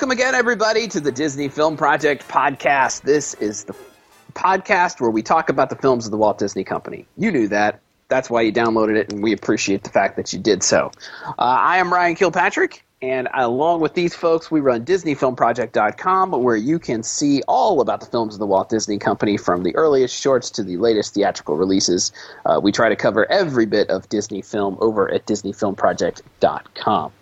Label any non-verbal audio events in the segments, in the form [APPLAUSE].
Welcome again, everybody, to the Disney Film Project podcast. This is the podcast where we talk about the films of the Walt Disney Company. You knew that. That's why you downloaded it, and we appreciate the fact that you did so. Uh, I am Ryan Kilpatrick, and along with these folks, we run DisneyFilmProject.com, where you can see all about the films of the Walt Disney Company from the earliest shorts to the latest theatrical releases. Uh, we try to cover every bit of Disney film over at DisneyFilmProject.com.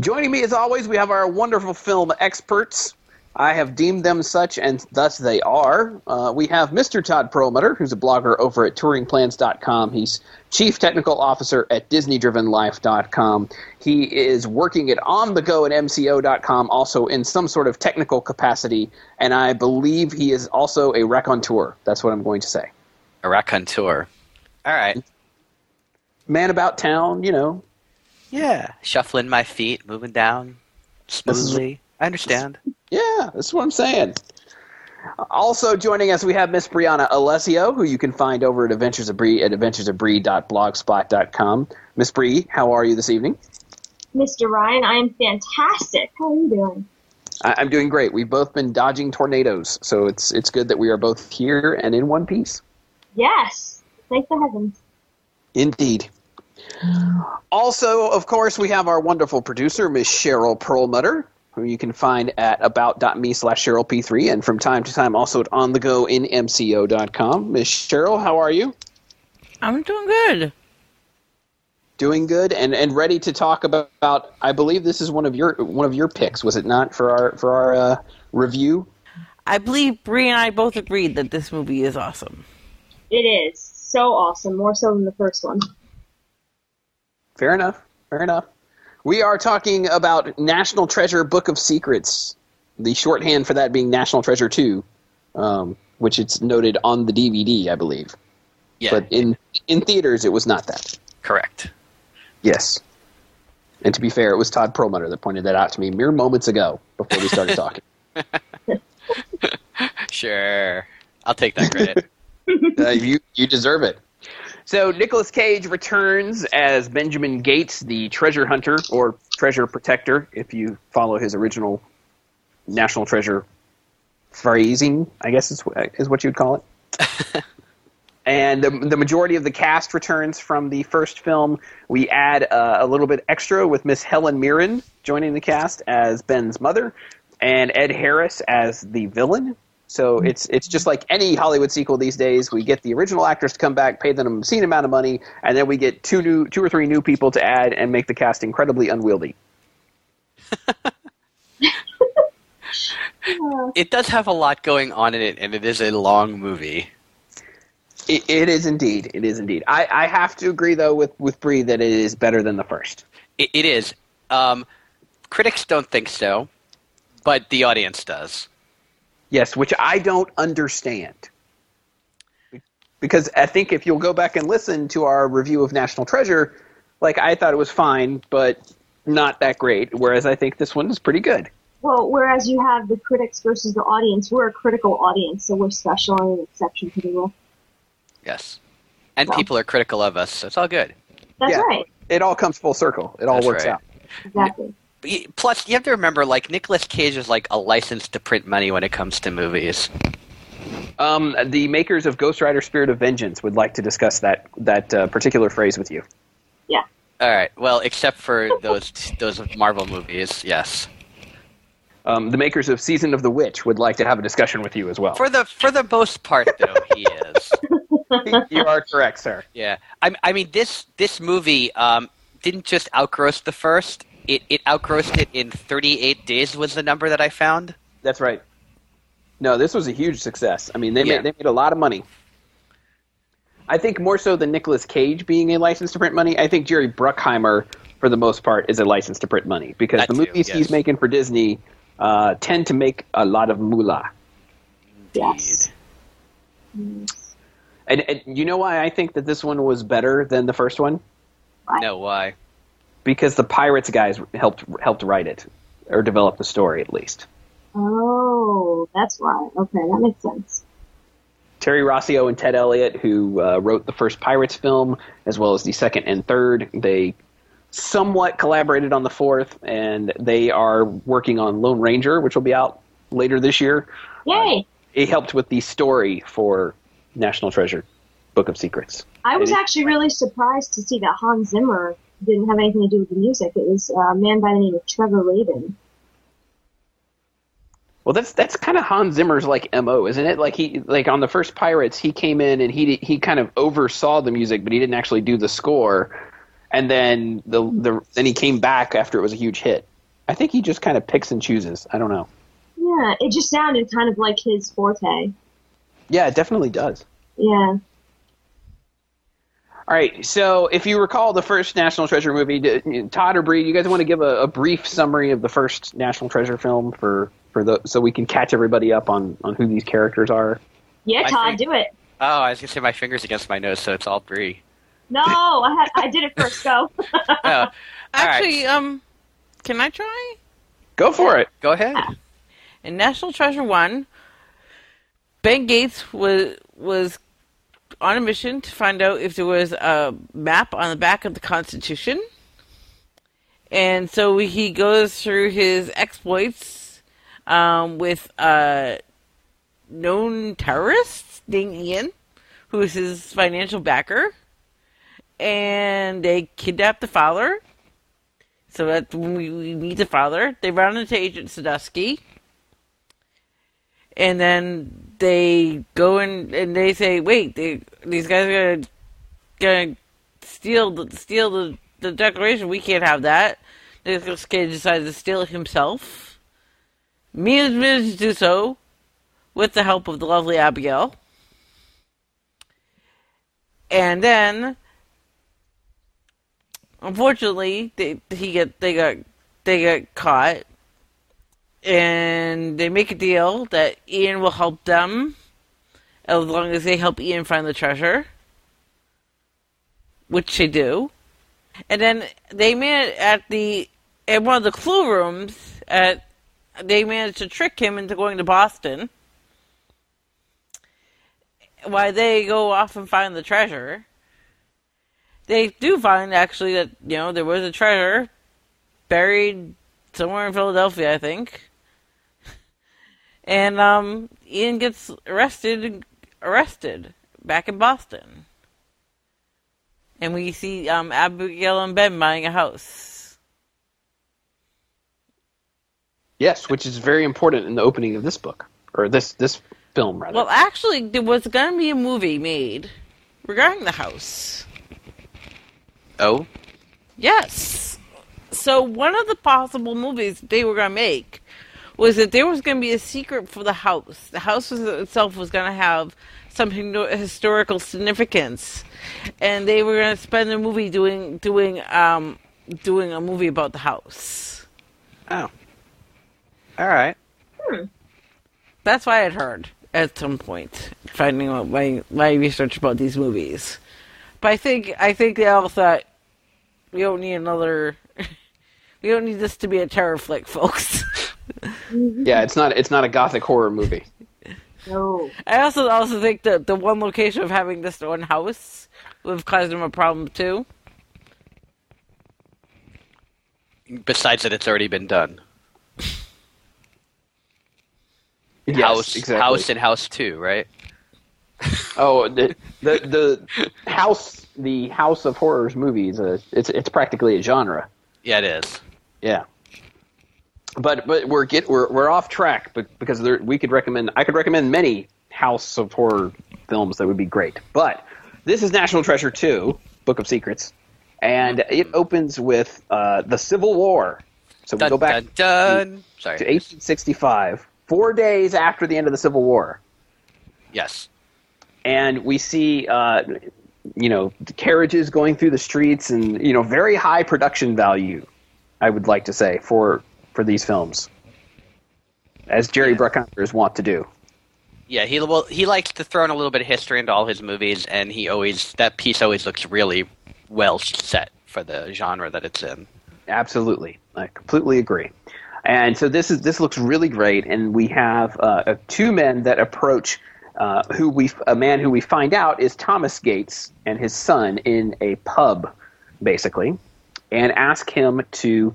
Joining me, as always, we have our wonderful film experts. I have deemed them such, and thus they are. Uh, we have Mr. Todd Perlmutter, who's a blogger over at TouringPlans.com. He's Chief Technical Officer at DisneyDrivenLife.com. He is working at On the Go at MCO.com, also in some sort of technical capacity, and I believe he is also a raconteur. That's what I'm going to say. A raconteur. All right. Man about town, you know, Yeah. Shuffling my feet, moving down smoothly. I understand. Yeah, that's what I'm saying. Also joining us, we have Miss Brianna Alessio, who you can find over at Adventures of Bree at adventuresofbree.blogspot.com. Miss Bree, how are you this evening? Mr. Ryan, I am fantastic. How are you doing? I- I'm doing great. We've both been dodging tornadoes, so it's it's good that we are both here and in one piece. Yes. Thank the heavens. Indeed. Also, of course, we have our wonderful producer, Miss Cheryl Perlmutter, who you can find at about.me slash Cheryl P3, and from time to time also at on the go in MCO.com. Miss Cheryl, how are you? I'm doing good. Doing good and, and ready to talk about, about I believe this is one of your one of your picks, was it not, for our for our uh, review? I believe Bree and I both agreed that this movie is awesome. It is so awesome, more so than the first one. Fair enough. Fair enough. We are talking about National Treasure Book of Secrets. The shorthand for that being National Treasure 2, um, which it's noted on the DVD, I believe. Yeah. But in in theaters, it was not that. correct. Yes. And to be fair, it was Todd Perlmutter that pointed that out to me mere moments ago before we started talking. [LAUGHS] [LAUGHS] Sure. I'll take that credit. [LAUGHS] uh, you you deserve it. So Nicolas Cage returns as Benjamin Gates, the treasure hunter or treasure protector, if you follow his original National Treasure phrasing. I guess is is what you'd call it. [LAUGHS] and the, the majority of the cast returns from the first film. We add uh, a little bit extra with Miss Helen Mirren joining the cast as Ben's mother, and Ed Harris as the villain. So it's it's just like any Hollywood sequel these days. We get the original actors to come back, pay them an obscene amount of money, and then we get two new, two or three new people to add and make the cast incredibly unwieldy. [LAUGHS] it does have a lot going on in it, and it is a long movie. It, it is indeed. It is indeed. I, I have to agree though with with Bree that it is better than the first. It, it is. Um, critics don't think so, but the audience does. Yes, which I don't understand. Because I think if you'll go back and listen to our review of National Treasure, like I thought it was fine, but not that great. Whereas I think this one is pretty good. Well, whereas you have the critics versus the audience, we're a critical audience, so we're special and an exception to the rule. Yes. And Well. people are critical of us, so it's all good. That's Yeah. right. It all comes full circle. It all That's works right. out. Exactly. But y- Plus, you have to remember, like, Nicolas Cage is like a license to print money when it comes to movies. Um, the makers of Ghost Rider: Spirit of Vengeance would like to discuss that that uh, particular phrase with you. Yeah. All right. Well, except for those those Marvel movies, yes. Um, the makers of Season of the Witch would like to have a discussion with you as well. For the for the most part, though, he is. [LAUGHS] you are correct, sir. Yeah. I I mean this this movie um, didn't just outgross the first. It, it outgrossed it in 38 days was the number that I found. That's right. No, this was a huge success. I mean, they Yeah. made they made a lot of money. I think more so than Nicolas Cage being a license to print money. I think Jerry Bruckheimer, for the most part, is a license to print money because That the too, movies yes. he's making for Disney uh, tend to make a lot of moolah. Yes. And, and you know why I think that this one was better than the first one? No, why? Because the Pirates guys helped helped write it or develop the story at least. Oh, that's why. Okay, that makes sense. Terry Rossio and Ted Elliott, who uh, wrote the first Pirates film as well as the second and third, they somewhat collaborated on the fourth, and they are working on Lone Ranger, which will be out later this year. Yay! It helped with the story for National Treasure, Book of Secrets. I was It actually really surprised to see that Hans Zimmer didn't have anything to do with the music. It was uh, a man by the name of Trevor Rabin. Well, that's that's kind of Hans Zimmer's like mo, isn't it? Like he like on the first Pirates, he came in and he he kind of oversaw the music, but he didn't actually do the score. And then the the then he came back after it was a huge hit. I think he just kind of picks and chooses. I don't know. Yeah, it just sounded kind of like his forte. Yeah, it definitely does. Yeah. All right, so if you recall the first National Treasure movie, Todd or Bree, you guys want to give a, a brief summary of the first National Treasure film for for the so we can catch everybody up on on who these characters are. Yeah, Todd, think- do it. Oh, I was gonna say my fingers against my nose, so it's all Bree. No, I had I did it first. Go. [LAUGHS] Oh, all right. Actually, um, can I try? Go for it. go ahead. In National Treasure One, Ben Gates was was on a mission to find out if there was a map on the back of the Constitution, and so he goes through his exploits um, with a known terrorist Ding Ian, who is his financial backer, and they kidnap the father. So that when we, we meet the father, they run into Agent Sadusky and then they go in and they say, "Wait, they, these guys are gonna gonna steal the steal the, the Declaration. We can't have that." Nicolas Cage decides to steal it himself. Means managed to do so with the help of the lovely Abigail, and then, unfortunately, they he get they got they got caught and they make a deal that Ian will help them as long as they help Ian find the treasure, which they do. And then they man at the in one of the clue rooms at they manage to trick him into going to Boston. While they go off and find the treasure, they do find actually that you know there was a treasure buried somewhere in Philadelphia, I think. And um, Ian gets arrested, arrested back in Boston. And we see um, Abigail and Ben buying a house. Yes, which is very important in the opening of this book or this this film rather. Well, actually, there was going to be a movie made regarding the house. Oh, Yes. So one of the possible movies they were going to make was that there was going to be a secret for the house. The house was, itself was going to have some historical significance, and they were going to spend the movie doing doing um doing a movie about the house. oh, all right. Hmm. That's what I had heard at some point, finding out my my research about these movies. But I think I think they all thought we don't need another. [LAUGHS] We don't need this to be a terror flick, folks. [LAUGHS] yeah, it's not it's not a gothic horror movie. No. I also also think that the one location of having this one house would have caused them a problem too. Besides that, it's already been done. Yes, house, exactly. house, and house two, right? Oh, the the the house the House of Horrors movies. Uh, it's it's practically a genre. Yeah, it is. Yeah. But but we're get we're we're off track be- because there, we could recommend I could recommend many House of Horror films that would be great. But this is National Treasure 2, Book of Secrets. and it opens with uh, the Civil War. So we Dun, go back dun, dun. Sorry. to 1865, four days after the end of the Civil War, Yes. and we see. Uh, you know, carriages going through the streets, and you know, very high production value. I would like to say for for these films, as Jerry Yeah. Bruckheimer is wont to do. Yeah, he well he likes to throw in a little bit of history into all his movies, and he always that piece always looks really well set for the genre that it's in. Absolutely, I completely agree. And so this is this looks really great, and we have uh, two men that approach uh, who we a man who we find out is Thomas Gates and his son in a pub, basically, and ask him to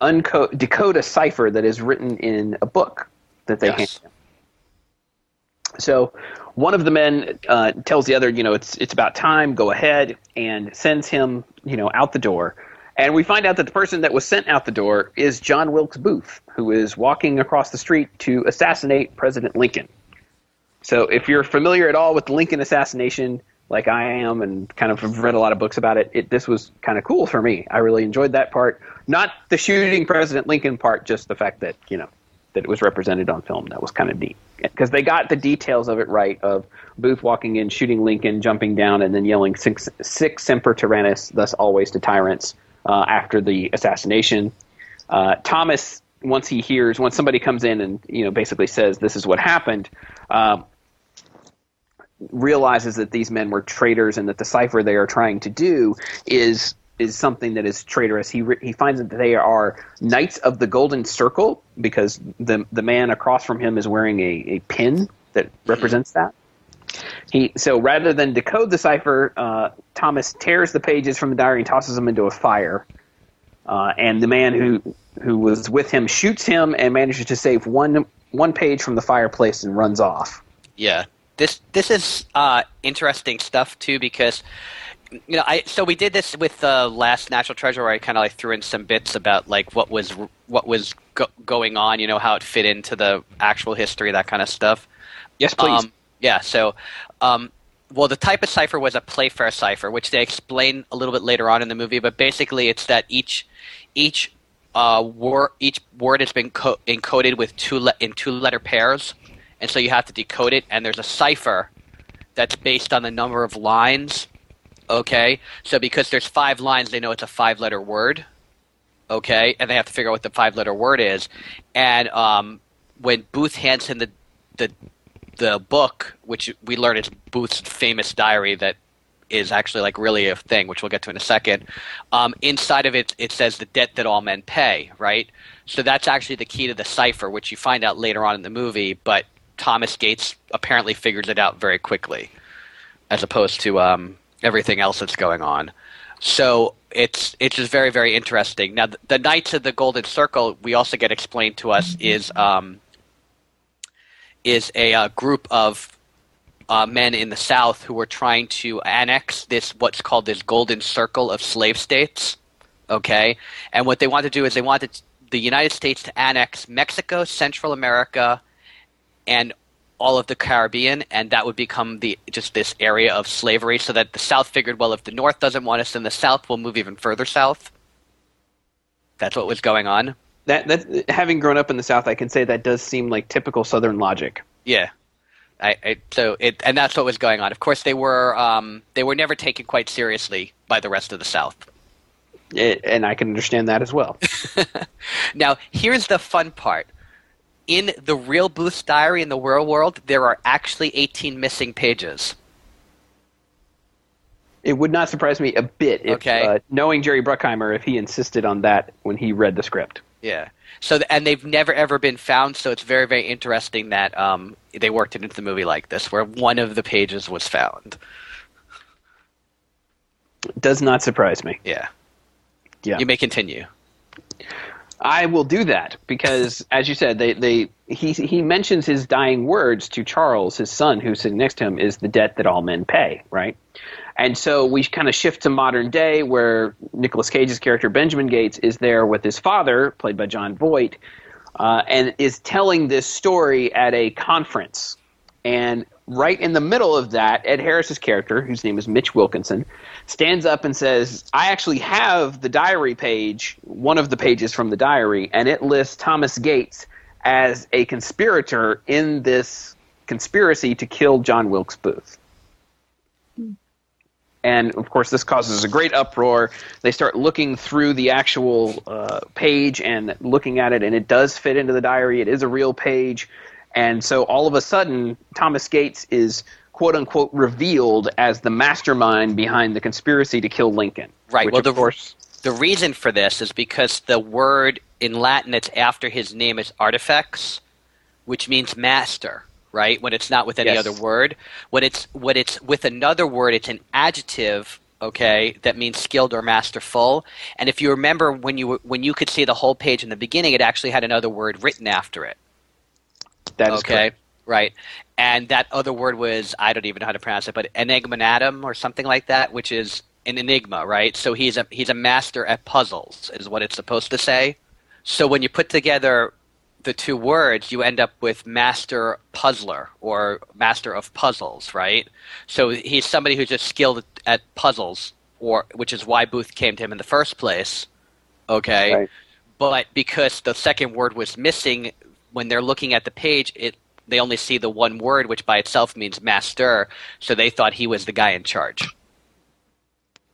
unco- decode a cipher that is written in a book that they Yes. hand him. So one of the men uh, tells the other, you know, it's it's about time, go ahead, and sends him, you know, out the door. And we find out that the person that was sent out the door is John Wilkes Booth, who is walking across the street to assassinate President Lincoln. So if you're familiar at all with the Lincoln assassination, like I am, and kind of have read a lot of books about it, it this was kind of cool for me. I really enjoyed that part. Not the shooting President Lincoln part, just the fact that you know that it was represented on film. That was kind of neat because they got the details of it right. Of Booth walking in, shooting Lincoln, jumping down, and then yelling "Six, sic semper tyrannis, thus always to tyrants." Uh, after the assassination, uh, Thomas, once he hears, once somebody comes in and you know basically says this is what happened, um, realizes that these men were traitors and that the cipher they are trying to do is is something that is traitorous. He re- he finds that they are knights of the Golden Circle because the the man across from him is wearing a, a pin that represents that. He so rather than decode the cipher, uh, Thomas tears the pages from the diary and tosses them into a fire. Uh, and the man who who was with him shoots him and manages to save one one page from the fireplace and runs off. Yeah, this this is uh, interesting stuff too because you know I so we did this with the last National Treasure where I kind of like threw in some bits about like what was what was go- going on, you know how it fit into the actual history, that kind of stuff. Yes, please. Um, yeah, so, um, well, the type of cipher was a Playfair cipher, which they explain a little bit later on in the movie. But basically, it's that each each uh, word each word has been co- encoded with two le- in two letter pairs, and so you have to decode it. And there's a cipher that's based on the number of lines. Okay, so because there's five lines, they know it's a five letter word. Okay, and they have to figure out what the five letter word is. And um, when Booth hands him the the the book, which we learn is Booth's famous diary that is actually like really a thing, which we'll get to in a second. Um, inside of it, it says the debt that all men pay, right? So that's actually the key to the cipher, which you find out later on in the movie. But Thomas Gates apparently figures it out very quickly, as opposed to um, everything else that's going on. So it's it's just very very interesting. Now the, the Knights of the Golden Circle, we also get explained to us is. Um, is a uh, group of uh, men in the South who were trying to annex this what's called this golden circle of slave states. Okay, and what they wanted to do is they wanted the United States to annex Mexico, Central America, and all of the Caribbean, and that would become the just this area of slavery. So that the South figured, well, if the North doesn't want us, then the South will move even further south. That's what was going on. that that having grown up in the South, I can say that does seem like typical Southern logic. Yeah. I, I, so it and that's what was going on. Of course, they were um, they were never taken quite seriously by the rest of the South. It, and I can understand that as well. [LAUGHS] Now, here's the fun part: in the real Booth's diary in the real world, there are actually 18 missing pages. It would not surprise me a bit if, Okay. uh, knowing Jerry Bruckheimer, if he insisted on that when he read the script. Yeah. So th- and they've never ever been found. So it's very very interesting that um, they worked it into the movie like this, where one of the pages was found. Does not surprise me. Yeah. Yeah. You may continue. I will do that because, [LAUGHS] as you said, they, they he he mentions his dying words to Charles, his son, who's sitting next to him, is the debt that all men pay, right? And so we kind of shift to modern day, where Nicolas Cage's character Benjamin Gates is there with his father, played by Jon Voight, uh, and is telling this story at a conference. And right in the middle of that, Ed Harris's character, whose name is Mitch Wilkinson, stands up and says, "I actually have the diary page, one of the pages from the diary, and it lists Thomas Gates as a conspirator in this conspiracy to kill John Wilkes Booth." And of course, this causes a great uproar. They start looking through the actual uh, page and looking at it, and it does fit into the diary. It is a real page. And so all of a sudden, Thomas Gates is quote unquote revealed as the mastermind behind the conspiracy to kill Lincoln. Right. Well, the, course, the reason for this is because the word in Latin that's after his name is artifex, which means master. Right. When it's not with any Yes. other word, when it's when it's with another word, it's an adjective. Okay, that means skilled or masterful. And if you remember when you when you could see the whole page in the beginning, it actually had another word written after it. That is okay, correct. right. And that other word was I don't even know how to pronounce it, but enigmanatum or something like that, which is an enigma, right? So he's a he's a master at puzzles, is what it's supposed to say. So when you put together the two words, you end up with master puzzler or master of puzzles, right? So he's somebody who's just skilled at puzzles, or which is why Booth came to him in the first place. Okay, Right. but because the second word was missing, when they're looking at the page, it they only see the one word, which by itself means master. So they thought he was the guy in charge.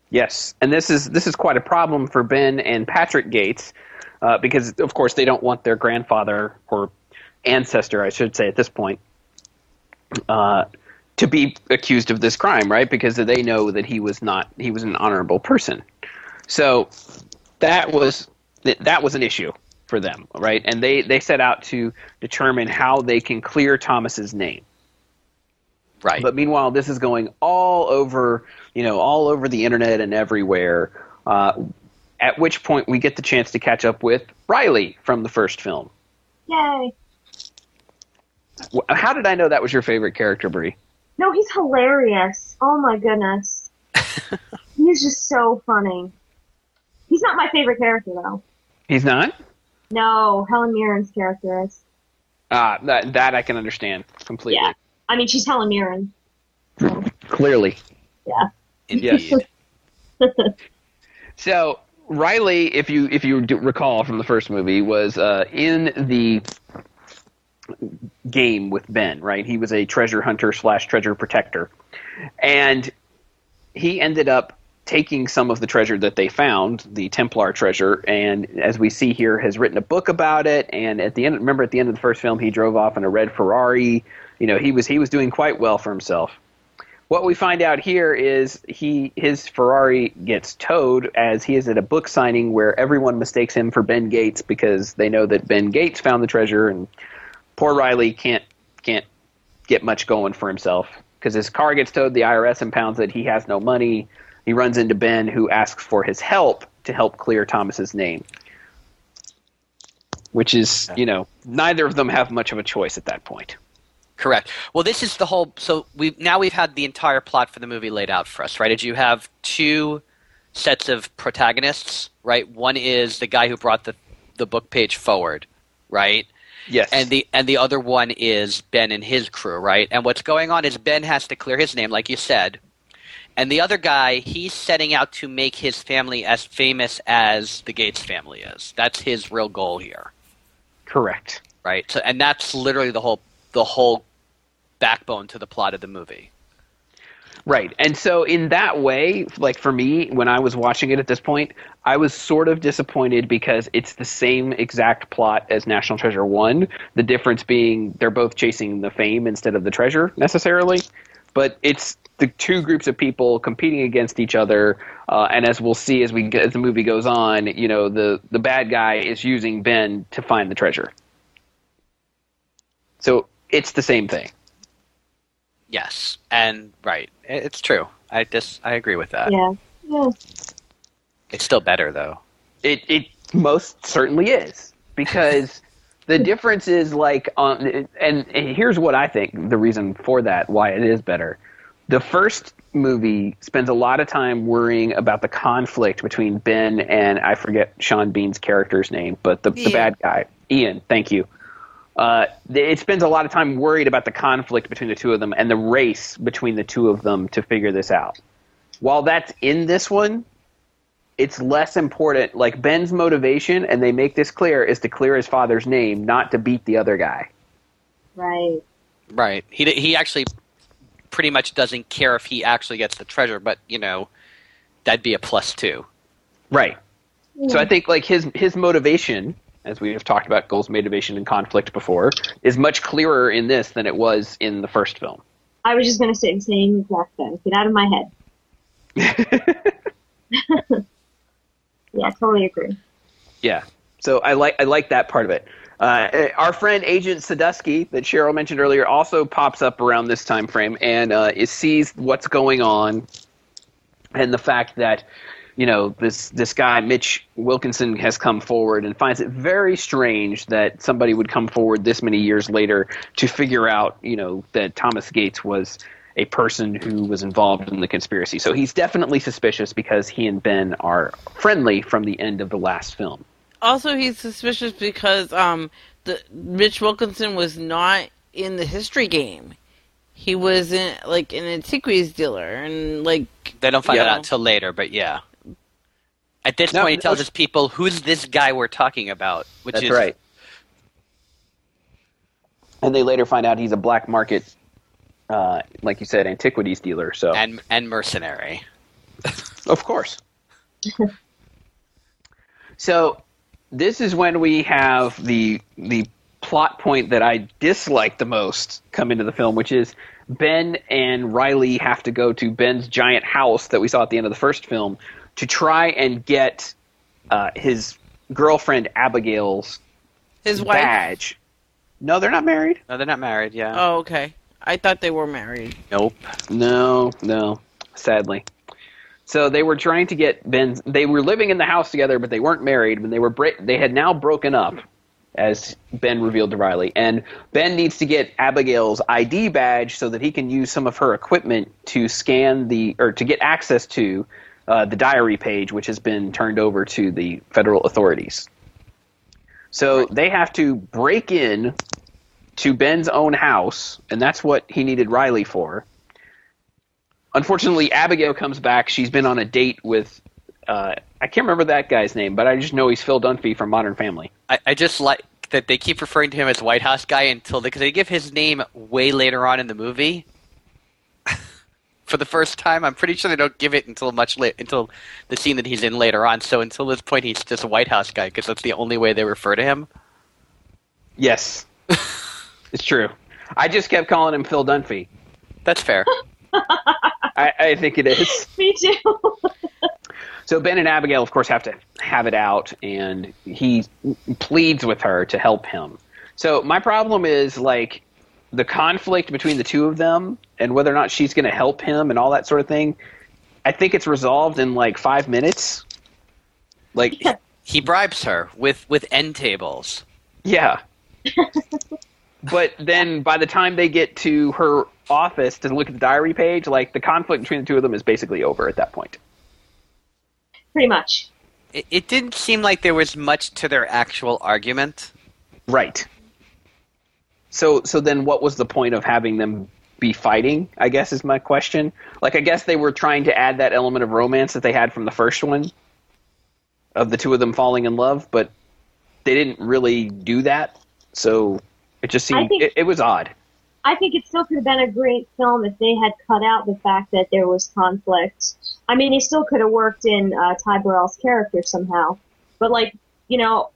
Yes, and this is this is quite a problem for Ben and Patrick Gates uh, because, of course, they don't want their grandfather or ancestor, I should say, at this point, uh, to be accused of this crime, right? Because they know that he was not he was an honorable person. So that was th- that was an issue for them, right? And they they set out to determine how they can clear Thomas's name. Right. But meanwhile, this is going all over, you know, all over the internet and everywhere. Uh, at which point, we get the chance to catch up with Riley from the first film. Yay. How did I know that was your favorite character, Bree? No, he's hilarious. Oh my goodness. [LAUGHS] he's just so funny. He's not my favorite character though. He's not. No, Helen Mirren's character is. Ah, that that I can understand completely. Yeah. I mean, she's Helen Mirren. Clearly. Yeah. Indeed. [LAUGHS] So Riley, if you if you do recall from the first movie, was uh, in the game with Ben. Right, he was a treasure hunter slash treasure protector, and he ended up taking some of the treasure that they found, the Templar treasure, and as we see here, has written a book about it. And at the end, remember at the end of the first film, he drove off in a red Ferrari. You know, he was he was doing quite well for himself what we find out here is he his Ferrari gets towed as he is at a book signing where everyone mistakes him for Ben Gates because they know that Ben Gates found the treasure and poor Riley can't can't get much going for himself because his car gets towed the IRS impounds it he has no money he runs into Ben who asks for his help to help clear Thomas's name which is you know neither of them have much of a choice at that point Correct. Well, this is the whole. So we now we've had the entire plot for the movie laid out for us, right? Did you have two sets of protagonists, right? One is the guy who brought the the book page forward, right? yes And the and the other one is Ben and his crew, right? And what's going on is Ben has to clear his name, like you said, and the other guy he's setting out to make his family as famous as the Gates family is. That's his real goal here, correct right? So, and that's literally the whole the whole backbone to the plot of the movie. Right. And so in that way, like for me, when I was watching it at this point, I was sort of disappointed because it's the same exact plot as National Treasure 1, the difference being they're both chasing the fame instead of the treasure necessarily, but it's the two groups of people competing against each other uh, and as we'll see as we as the movie goes on, you know, the the bad guy is using Ben to find the treasure. So it's the same thing. Yes, and right, it's true. I just I agree with that. Yeah. Yeah. It's still better though. It it most certainly is because the difference is like on and here's what I think the reason for that why it is better. The first movie spends a lot of time worrying about the conflict between Ben and I forget Sean Bean's character's name, but the, the bad guy Ian. Thank you. uh, it spends a lot of time worried about the conflict between the two of them and the race between the two of them to figure this out. While that's in this one, it's less important. Like Ben's motivation, and they make this clear, is to clear his father's name, not to beat the other guy. Right. Right. He he actually pretty much doesn't care if he actually gets the treasure, but you know, that'd be a plus too. Right. So I think like his his motivation, as we have talked about goals, motivation, and conflict before, is much clearer in this than it was in the first film. I was just going to say the same exact thing. Get out of my head. [LAUGHS] yeah, I totally agree. Yeah. So I like I like that part of it. Uh, our friend Agent Sadusky that Cheryl mentioned earlier also pops up around this time frame and uh, sees what's going on and the fact that you know this this guy Mitch Wilkinson has come forward and finds it very strange that somebody would come forward this many years later to figure out you know that Thomas Gates was a person who was involved in the conspiracy. So he's definitely suspicious because he and Ben are friendly from the end of the last film. Also, he's suspicious because um, the Mitch Wilkinson was not in the history game. He was in like an antiquities dealer, and like They don't find Yeah. that out till later, but yeah. At this No, point, he tells no, his people, "Who's this guy we're talking about?" Which That's is right. And they later find out he's a black market, uh, like you said, antiquities dealer. So and and mercenary. [LAUGHS] Of course. [LAUGHS] so this is when we have the the plot point that I dislike the most come into the film, which is Ben and Riley have to go to Ben's giant house that we saw at the end of the first film to try and get uh, his girlfriend Abigail's his wife. badge. No, they're not married. No, they're not married. Yeah. Oh, okay. I thought they were married. Nope. No, no, sadly. So they were trying to get Ben. They were living in the house together, but they weren't married. When they were, bra- they had now broken up, as Ben revealed to Riley. And Ben needs to get Abigail's ID badge so that he can use some of her equipment to scan the or to get access to uh, the diary page, which has been turned over to the federal authorities. So they have to break in to Ben's own house, and that's what he needed Riley for. Unfortunately, Abigail comes back. She's been on a date with uh, I can't remember that guy's name, but I just know he's Phil Dunphy from Modern Family. I, I just like that they keep referring to him as White House guy until because they give his name way later on in the movie. [LAUGHS] For the first time, I'm pretty sure they don't give it until much late until the scene that he's in later on. So until this point, he's just a White House guy because that's the only way they refer to him. Yes, [LAUGHS] it's true. I just kept calling him Phil Dunphy. That's fair. [LAUGHS] I, I think it is. [LAUGHS] Me too. So Ben and Abigail, of course, have to have it out, and he pleads with her to help him. So my problem is like the conflict between the two of them, and whether or not she's going to help him, and all that sort of thing. I think it's resolved in like five minutes. Like, Yeah. he bribes her with with end tables. yeah. [LAUGHS] but then by the time they get to her office to look at the diary page, like the conflict between the two of them is basically over at that point. Pretty much. It, it didn't seem like there was much to their actual argument. Right. So so then what was the point of having them be fighting? I guess is my question. Like I guess they were trying to add that element of romance that they had from the first one of the two of them falling in love, but they didn't really do that. So it just I seemed think- it, it was odd. I think it still could have been a great film if they had cut out the fact that there was conflict. I mean, he still could have worked in uh, Ty Burrell's character somehow. But like, you know,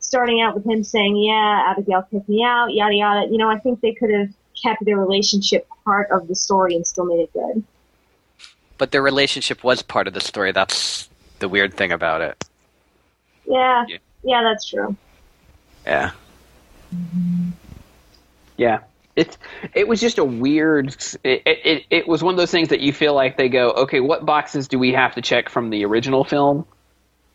starting out with him saying, "Yeah, Abigail kicked me out," yada yada. You know, I think they could have kept their relationship part of the story and still made it good. But their relationship was part of the story. That's the weird thing about it. Yeah, Yeah. yeah, that's true. Yeah. Yeah. It it was just a weird. It, it it was one of those things that you feel like they go, okay, what boxes do we have to check from the original film?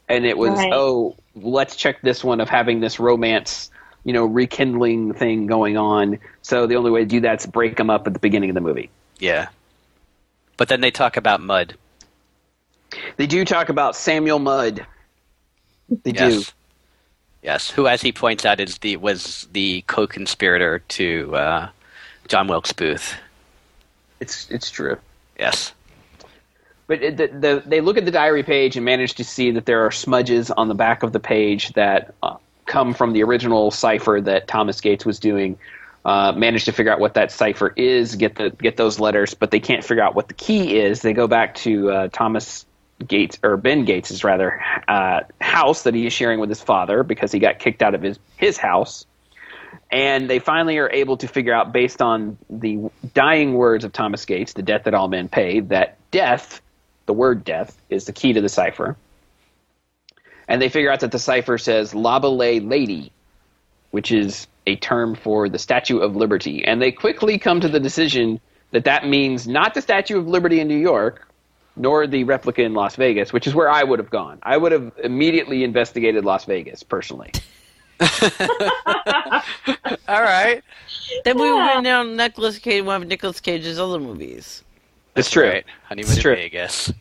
And it was, Right. oh, let's check this one of having this romance, you know, rekindling thing going on. So the only way to do that's break them up at the beginning of the movie. Yeah. But then they talk about Mudd. They do talk about Samuel Mudd. They do. Yes. Who, as he points out, is the was the co-conspirator to uh, John Wilkes Booth. It's it's true. Yes. But it, the, the, they look at the diary page and manage to see that there are smudges on the back of the page that uh, come from the original cipher that Thomas Gates was doing. Uh, manage to figure out what that cipher is, get the get those letters, but they can't figure out what the key is. They go back to uh, Thomas Gates or Ben Gates's rather uh, house that he is sharing with his father because he got kicked out of his his house, and they finally are able to figure out based on the dying words of Thomas Gates, the debt that all men pay, that death, the word death, is the key to the cipher. And they figure out that the cipher says "Laboulaye Lady," which is a term for the Statue of Liberty, and they quickly come to the decision that that means not the Statue of Liberty in New York, nor the replica in Las Vegas, which is where I would have gone. I would have immediately investigated Las Vegas personally. [LAUGHS] [LAUGHS] All right. Then we Yeah. went down Nicolas Cage, one of Nicolas Cage's other movies. It's true. Right. Honeymoon It's in true. Vegas.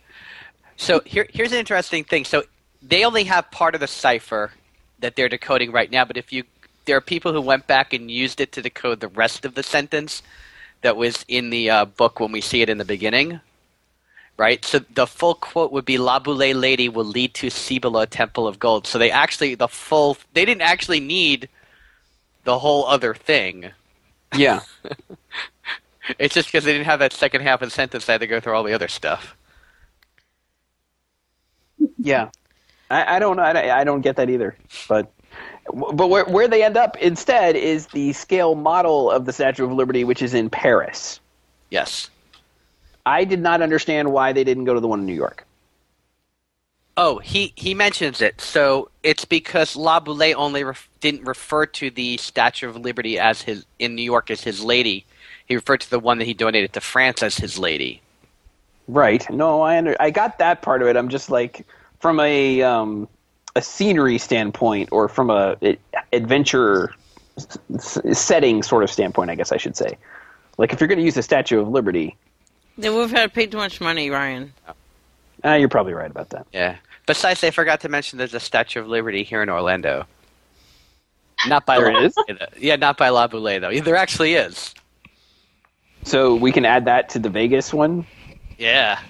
So here, here's an interesting thing. So they only have part of the cipher that they're decoding right now, but if you there are people who went back and used it to decode the rest of the sentence that was in the uh, book when we see it in the beginning. Right? So the full quote would be Laboulaye Lady will lead to Cibola Temple of Gold. So they actually the full they didn't actually need the whole other thing. Yeah. [LAUGHS] It's just because they didn't have that second half of the sentence. They had to go through all the other stuff. Yeah, I, I don't know. I, I don't get that either. But but where where they end up instead is the scale model of the Statue of Liberty, which is in Paris. Yes. I did not understand why they didn't go to the one in New York. Oh, he, he mentions it. So it's because Laboulaye only ref- didn't refer to the Statue of Liberty as his in New York as his lady. He referred to the one that he donated to France as his lady. Right? No, I under, I got that part of it. I'm just like from a um, a scenery standpoint, or from a, a adventure s- setting sort of standpoint, I guess I should say. Like if you're going to use the Statue of Liberty, Then would have had to pay too much money, Ryan. uh, you're probably right about that. Yeah. Besides, they forgot to mention there's a Statue of Liberty here in Orlando. Not by There La is? Yeah, not by Laboulaye though. Yeah, There actually is. So we can add that to the Vegas one. Yeah.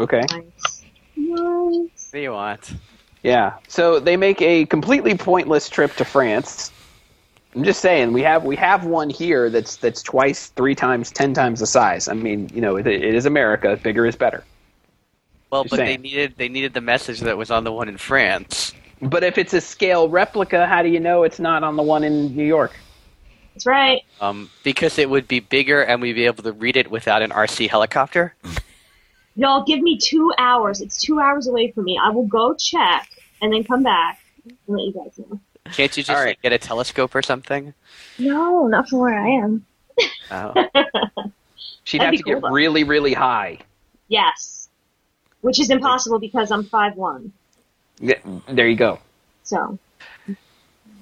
Okay. Nice. Nice. What do you want? Yeah. So they make a completely pointless trip to France. I'm just saying we have we have one here that's that's twice, three times, ten times the size. I mean, you know, it, it is America. Bigger is better. Well, Just but they needed they needed the message that was on the one in France. But if it's a scale replica, how do you know it's not on the one in New York? That's right. Um, because it would be bigger and we'd be able to read it without an RC helicopter. Y'all give me two hours. It's two hours away from me. I will go check and then come back and let you guys know. Can't you just All right. like, get a telescope or something? No, not from where I am. Oh. [LAUGHS] She'd That'd have to cool, get though. really, really high. Yes. Which is impossible because I'm five one. Yeah, There you go. So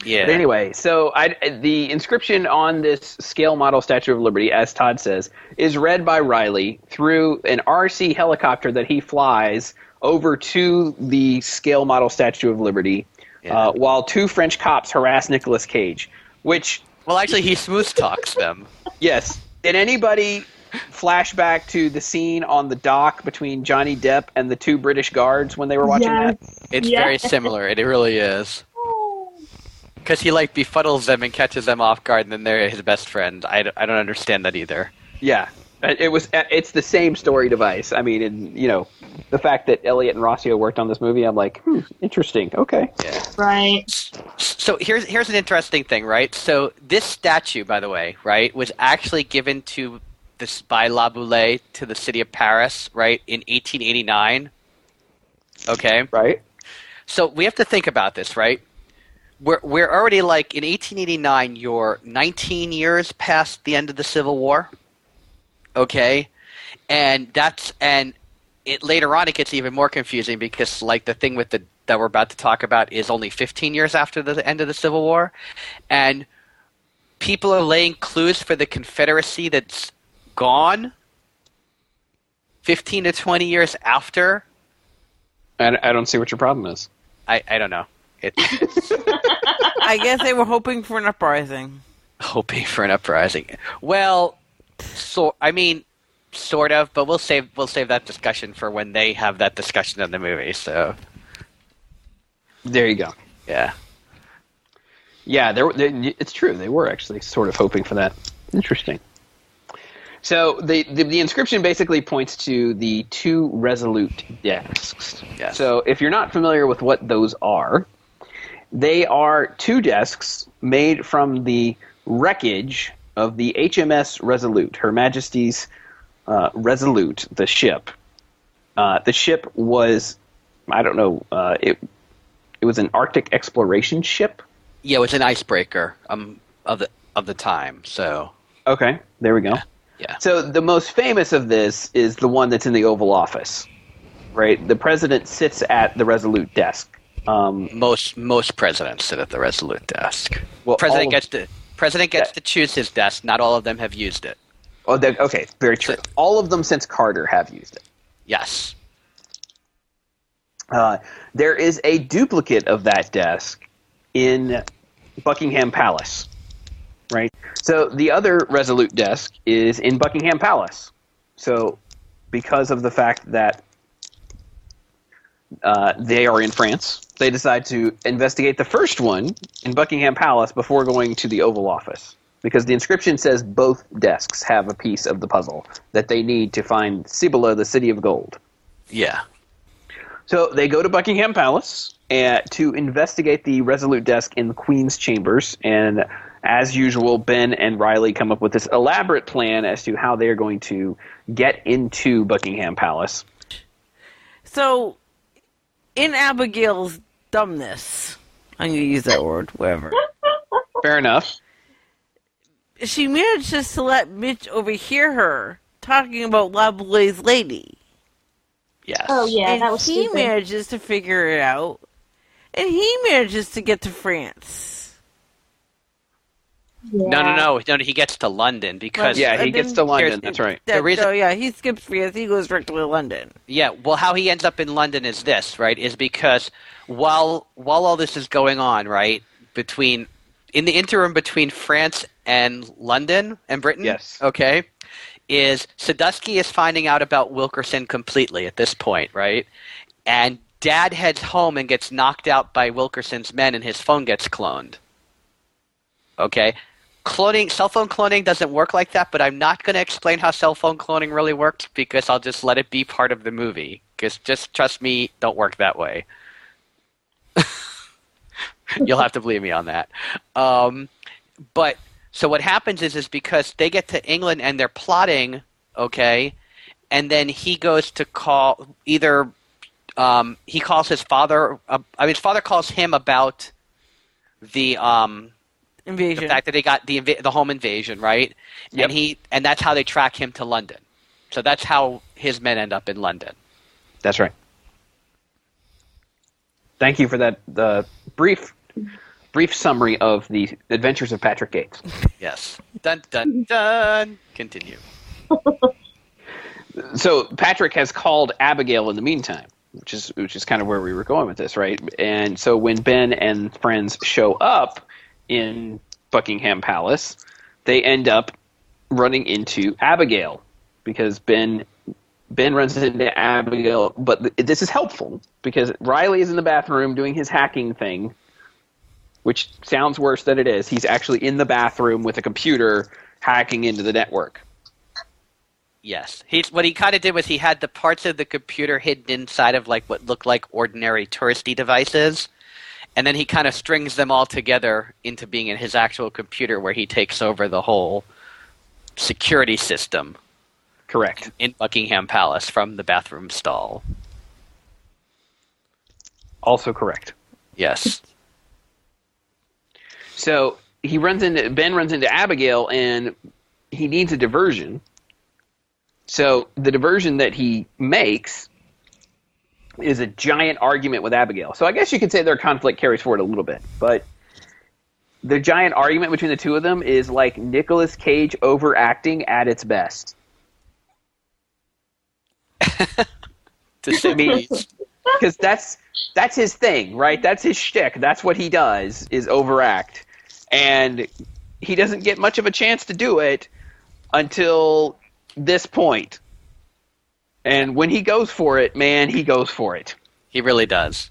yeah. But anyway, so I, the inscription on this scale model Statue of Liberty, as Todd says, is read by Riley through an RC helicopter that he flies over to the scale model Statue of Liberty, Yeah. uh, while two French cops harass Nicolas Cage. Which, Well, actually, he smooth talks them. [LAUGHS] yes, did anybody flash back to the scene on the dock between Johnny Depp and the two British guards when they were watching that? It's Yeah. very similar. It really is. Because he like befuddles them and catches them off guard, and then they're his best friend. I, d- I don't understand that either. Yeah, it was. It's the same story device. I mean, and you know, the fact that Elliott and Rossio worked on this movie, I'm like, hmm, interesting. Okay. Yeah. right. So here's here's an interesting thing, right? So this statue, by the way, right, was actually given to this by Laboulaye to the city of Paris, right, in 1889. Okay, Right. so we have to think about this, right? We're we're already like in 1889. You're 19 years past the end of the Civil War. Okay, and that's and it later on it gets even more confusing because like the thing with the that we're about to talk about is only 15 years after the end of the Civil War, and people are laying clues for the Confederacy that's gone 15 to 20 years after. I, I don't see what your problem is. I, I don't know. It, [LAUGHS] I guess they were hoping for an uprising. hoping for an uprising. Well, so I mean, sort of, but we'll save we'll save that discussion for when they have that discussion in the movie. So There you go. yeah, Yeah, there, there, it's true. They were actually sort of hoping for that. Interesting. So the, the the inscription basically points to the two resolute desks. Yes. So if you're not familiar with what those are, they are two desks made from the wreckage of the HMS Resolute, Her Majesty's uh, Resolute, the ship. Uh, the ship was, I don't know, uh, it it was an Arctic exploration ship. yeah, it was an icebreaker um of the of the time. So Okay, there we go. yeah, So the most famous of this is the one that's in the Oval Office, right? The president sits at the Resolute desk. Um, most most presidents sit at the Resolute desk. Well, president of- gets to president gets Yeah. to choose his desk. Not all of them have used it. oh, okay, very true. All of them since Carter have used it. Yes. Uh, there is a duplicate of that desk in Buckingham Palace, right? So the other Resolute desk is in Buckingham Palace. So because of the fact that uh, they are in France, they decide to investigate the first one in Buckingham Palace before going to the Oval Office. Because the inscription says both desks have a piece of the puzzle that they need to find Cibola, the city of gold. Yeah. So they go to Buckingham Palace uh, to investigate the Resolute desk in the Queen's chambers, and as usual, Ben and Riley come up with this elaborate plan as to how they are going to get into Buckingham Palace. So, in Abigail's dumbness, I'm going to use that word, whatever. [LAUGHS] Fair enough. she manages to let Mitch overhear her talking about La Laboulaye's lady. Yes. Oh yeah, and that was he stupid. manages to figure it out. And he manages to get to France. Yeah. No, no, no, no. He gets to London because Yeah, he gets to London. That's right. That, reason- oh, yeah, he skips France. He goes directly to London. Yeah, well, how he ends up in London is this, right? Is because while while all this is going on, right, between in the interim between France and London and Britain, Yes. okay, is Sadusky is finding out about Wilkerson completely at this point, right? And Dad heads home and gets knocked out by Wilkerson's men, and his phone gets cloned. Okay. Cloning, cell phone cloning doesn't work like that, but I'm not going to explain how cell phone cloning really works because I'll just let it be part of the movie. Because just trust me, don't work that way. [LAUGHS] You'll have to believe me on that. Um, but so what happens is, is because they get to England and they're plotting, okay, and then he goes to call either um, he calls his father. Uh, I mean, his father calls him about the um, Invasion. the fact that they got the inva- the home invasion, right? Yep. And he and that's how they track him to London. So that's how his men end up in London. That's right. Thank you for that uh, brief brief summary of the adventures of Patrick Gates. [LAUGHS] Yes. Dun dun dun. Continue. so Patrick has called Abigail in the meantime, which is which is kind of where we were going with this, right? And so when Ben and friends show up in Buckingham Palace, they end up running into Abigail because Ben Ben runs into Abigail, but th- this is helpful because Riley is in the bathroom doing his hacking thing, which sounds worse than it is. He's actually in the bathroom with a computer hacking into the network. Yes. He's what he kind of did was he had the parts of the computer hidden inside of like what looked like ordinary touristy devices. And then he kind of strings them all together into being in his actual computer where he takes over the whole security system Correct. in Buckingham Palace from the bathroom stall. Also correct. Yes. So he runs into Ben runs into Abigail and he needs a diversion. So the diversion that he makes is a giant argument with Abigail. So I guess you could say their conflict carries forward a little bit, but the giant argument between the two of them is like Nicolas Cage overacting at its best. [LAUGHS] to say the because that's that's his thing, right? That's his shtick. That's what he does is overact, and he doesn't get much of a chance to do it until this point. And when he goes for it, man, he goes for it. He really does,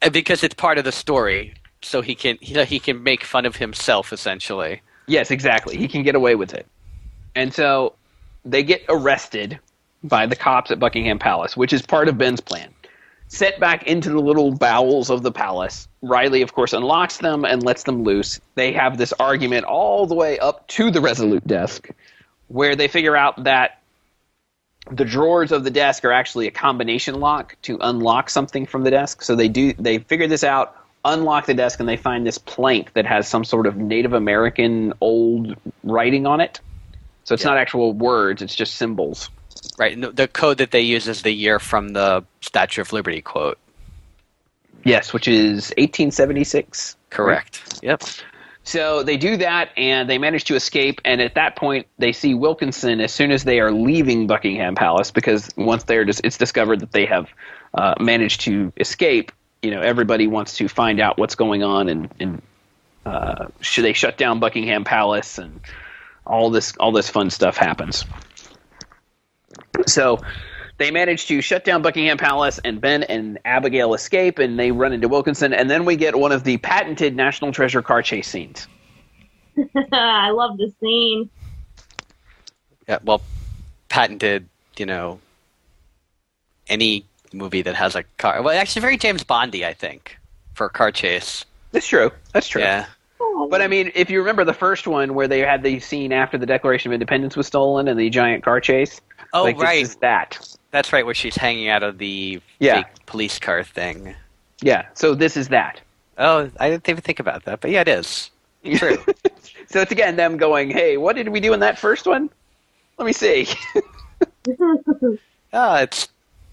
and because it's part of the story, so he can he, he can make fun of himself essentially. Yes, exactly. He can get away with it. And so they get arrested by the cops at Buckingham Palace, which is part of Ben's plan. Set back into the little bowels of the palace, Riley, of course, unlocks them and lets them loose. They have this argument all the way up to the Resolute desk, where they figure out that the drawers of the desk are actually a combination lock to unlock something from the desk. So they do they figure this out, unlock the desk, and they find this plank that has some sort of Native American old writing on it. So it's Yeah. not actual words; it's just symbols. Right, and the, the code that they use is the year from the Statue of Liberty quote. Yes, which is 1876. Correct. Yep. So they do that, and they manage to escape. And at that point, they see Wilkinson as soon as they are leaving Buckingham Palace, because once they're dis- it's discovered that they have uh, managed to escape. You know, everybody wants to find out what's going on, and, and uh, should they shut down Buckingham Palace, and all this all this fun stuff happens. So they manage to shut down Buckingham Palace, and Ben and Abigail escape, and they run into Wilkinson, and then we get one of the patented National Treasure car chase scenes. [LAUGHS] I love the scene. Yeah. Well, patented. You know, any movie that has a car. Well, actually, very James Bondy, I think, for a car chase. That's true. That's true. Yeah. Oh, but I mean, if you remember the first one where they had the scene after the Declaration of Independence was stolen and the giant car chase. Oh, like, this right. is that. That's right, where she's hanging out of the Yeah. fake police car thing. Yeah. So this is that. Oh, I didn't even think about that, but yeah, it is. True. [LAUGHS] So it's again them going, "Hey, what did we do in that first one? Let me see." [LAUGHS] Ah, it's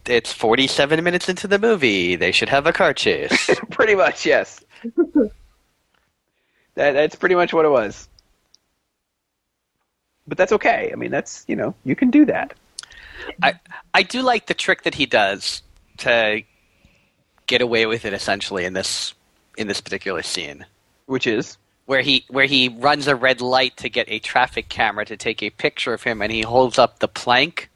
it's 47 minutes into the movie. They should have a car chase. [LAUGHS] pretty much, yes. that that's pretty much what it was. But that's okay. I mean, that's you know, you can do that. I I do like the trick that he does to get away with it essentially in this in this particular scene. Which is where he where he runs a red light to get a traffic camera to take a picture of him and he holds up the plank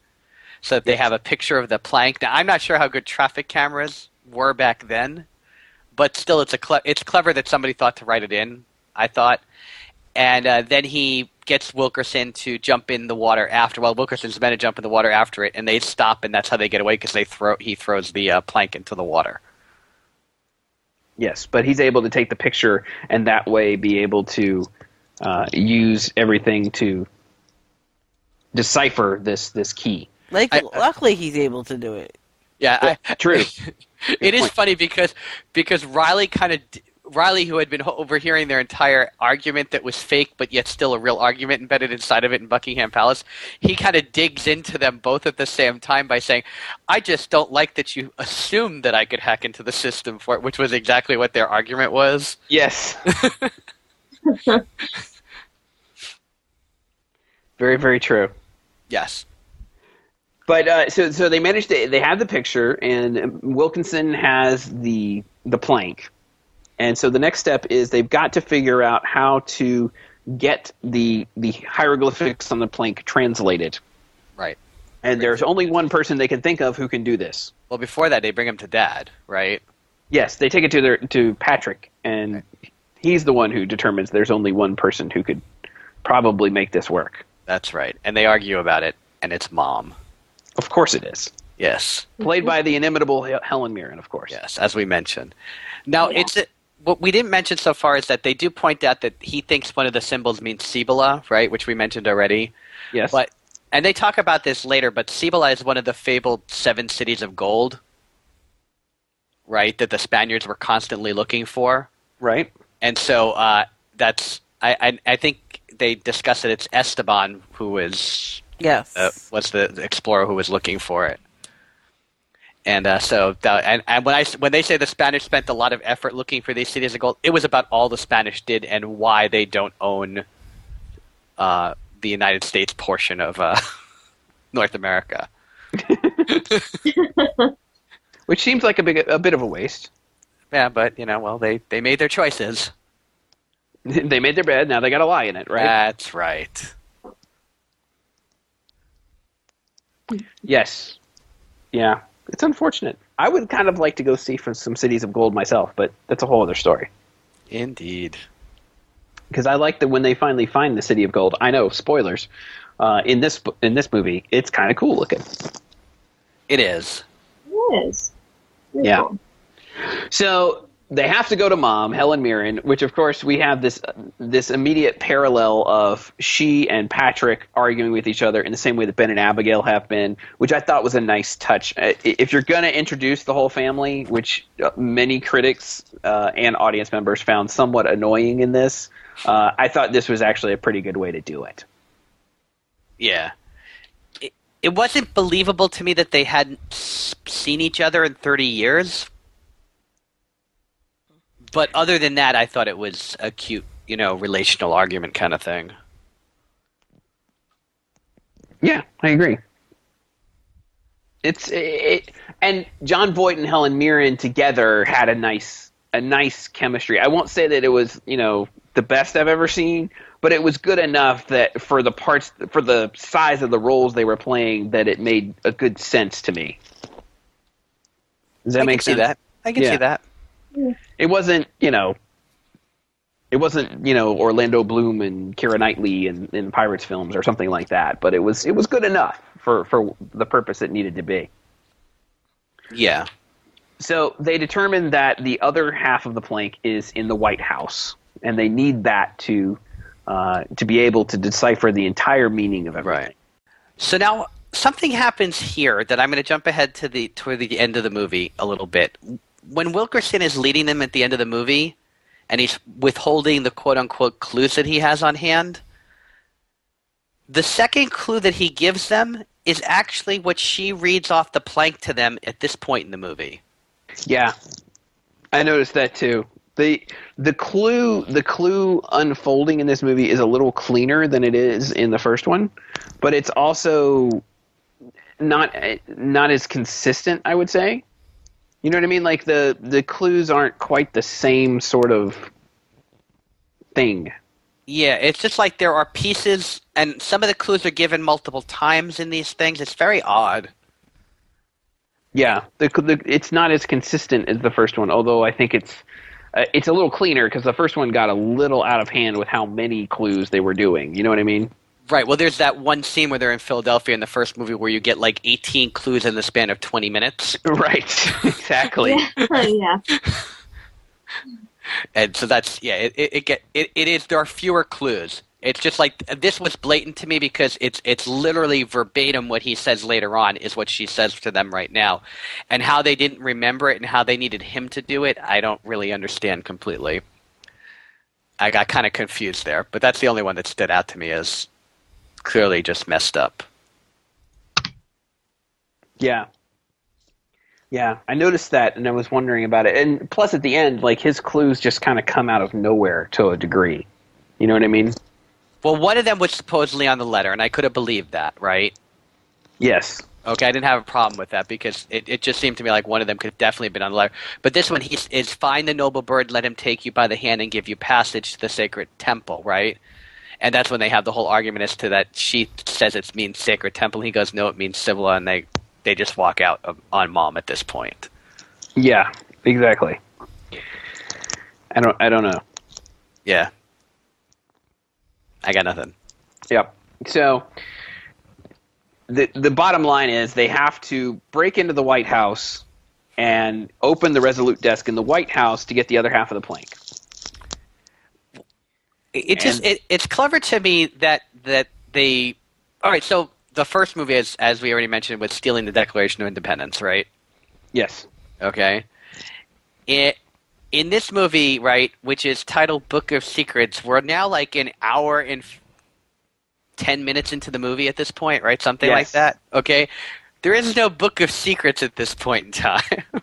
so that they have a picture of the plank. Now I'm not sure how good traffic cameras were back then, but still it's a cle- it's clever that somebody thought to write it in, I thought. And uh, then he gets Wilkerson to jump in the water after. Well, Wilkerson's meant to jump in the water after it, and they stop, and that's how they get away because they throw he throws the uh, plank into the water. Yes, but he's able to take the picture and that way be able to uh, use everything to decipher this this key. Like, I- luckily, he's able to do it. Yeah, I, True. [LAUGHS] it is point. funny because because Riley kind of Riley, who had been overhearing their entire argument that was fake, but yet still a real argument embedded inside of it in Buckingham Palace, he kind of digs into them both at the same time by saying, "I just don't like that you assumed that I could hack into the system for it," which was exactly what their argument was. Yes. [LAUGHS] very very true. Yes, But uh, so so they managed to they have the picture and Wilkinson has the the plank. And so the next step is they've got to figure out how to get the the hieroglyphics on the plank translated. right. And there's only one person they can think of who can do this. Well, before that, they bring him to Dad, right? Yes, they take it to their to Patrick, and he's the one who determines there's only one person who could probably make this work. That's right. And they argue about it, and it's Mom. Of course, it is Yes. played by the inimitable Helen Mirren, of course. Yes, as we mentioned. Now, Yeah. it's what we didn't mention so far is that they do point out that he thinks one of the symbols means Cibola, right? Which we mentioned already. Yes, But and they talk about this later, but Cibola is one of the fabled seven cities of gold, right? That the Spaniards were constantly looking for, right. and so uh, that's I, I I think they discuss it. It's Esteban who was Yes. uh, was the, the explorer who was looking for it. And uh, so, the, and, and when I when they say the Spanish spent a lot of effort looking for these cities of gold, it was about all the Spanish did and why they don't own uh, the United States portion of uh, [LAUGHS] North America. [LAUGHS] [LAUGHS] which seems like a big a bit of a waste. Yeah, but you know, well, they they made their choices. they made their bed, now they got to lie in it, right? That's right. Yes. Yeah, it's unfortunate. I would kind of like to go see from some cities of gold myself, but that's a whole other story. Indeed. Because I like that when they finally find the city of gold. I know spoilers. Uh, in this in this movie, it's kind of cool looking. It is. It is. Very Yeah. cool. So they have to go to mom, Helen Mirren, which of course we have this this immediate parallel of she and Patrick arguing with each other in the same way that Ben and Abigail have been, which I thought was a nice touch. Uh, If you're going to introduce the whole family, which uh, many critics uh, and audience members found somewhat annoying in this, uh, I thought this was actually a pretty good way to do it. Yeah. It, it wasn't believable to me that they hadn't seen each other in 30 years. But other than that, I thought it was a cute, you know, relational argument kind of thing. Yeah, I agree. It's it, and Jon Voight and Helen Mirren together had a nice a nice chemistry. I won't say that it was you know the best I've ever seen, but it was good enough that for the parts for the size of the roles they were playing that it made a good sense to me. Does that I make can see sense? that. I can Yeah. see that. It wasn't you know. It wasn't, you know, Orlando Bloom and Keira Knightley in, in Pirates films or something like that, but it was it was good enough for, for the purpose it needed to be. Yeah. So they determine that the other half of the plank is in the White House, and they need that to uh, to be able to decipher the entire meaning of everything. Right. So now something happens here that I'm going to jump ahead to the toward the end of the movie a little bit. When Wilkerson is leading them at the end of the movie, and he's withholding the quote unquote clues that he has on hand, the second clue that he gives them is actually what she reads off the plank to them at this point in the movie. Yeah, I noticed that too. the the clue the clue unfolding in this movie is a little cleaner than it is in the first one, but it's also not not as consistent. I would say. You know what I mean? Like the the clues aren't quite the same sort of thing. Yeah, it's just like there are pieces, and some of the clues are given multiple times in these things. It's very odd. Yeah, the, the it's not as consistent as the first one. Although I think it's uh, it's a little cleaner because the first one got a little out of hand with how many clues they were doing. You know what I mean? Right. Well, there's that one scene where they're in Philadelphia in the first movie where you get like 18 clues in the span of 20 minutes, [LAUGHS] Right. [LAUGHS] exactly. yeah. [LAUGHS] and so that's yeah. It it, it get it, it is there are fewer clues. It's just like this was blatant to me because it's it's literally verbatim what he says later on is what she says to them right now, and how they didn't remember it and how they needed him to do it. I don't really understand completely. I got kind of confused there, but that's the only one that stood out to me as clearly just messed up. Yeah. Yeah, I noticed that and I was wondering about it. And plus at the end, like his clues just kind of come out of nowhere to a degree. You know what I mean? Well, one of them was supposedly on the letter, and I could have believed that, right? Yes. Okay, I didn't have a problem with that because it, it just seemed to me like one of them could have definitely been on the letter. But this one, he is find the noble bird, let him take you by the hand and give you passage to the sacred temple, right? And that's when they have the whole argument as to that she says it means sacred temple. He goes, no, it means civil, and they they just walk out of, on mom at this point. Yeah, exactly. I don't I don't know. Yeah, I got nothing. Yep. So the the bottom line is they have to break into the White House and open the Resolute desk in the White House to get the other half of the plank. It, it just it, it's clever to me that that they. All right, so the first movie, as as we already mentioned, was stealing the Declaration of Independence, right? Yes. Okay. It in this movie, right, which is titled Book of Secrets, we're now like an hour and f- ten minutes into the movie at this point, right? Something like that. Okay. There is no Book of Secrets at this point in time. [LAUGHS]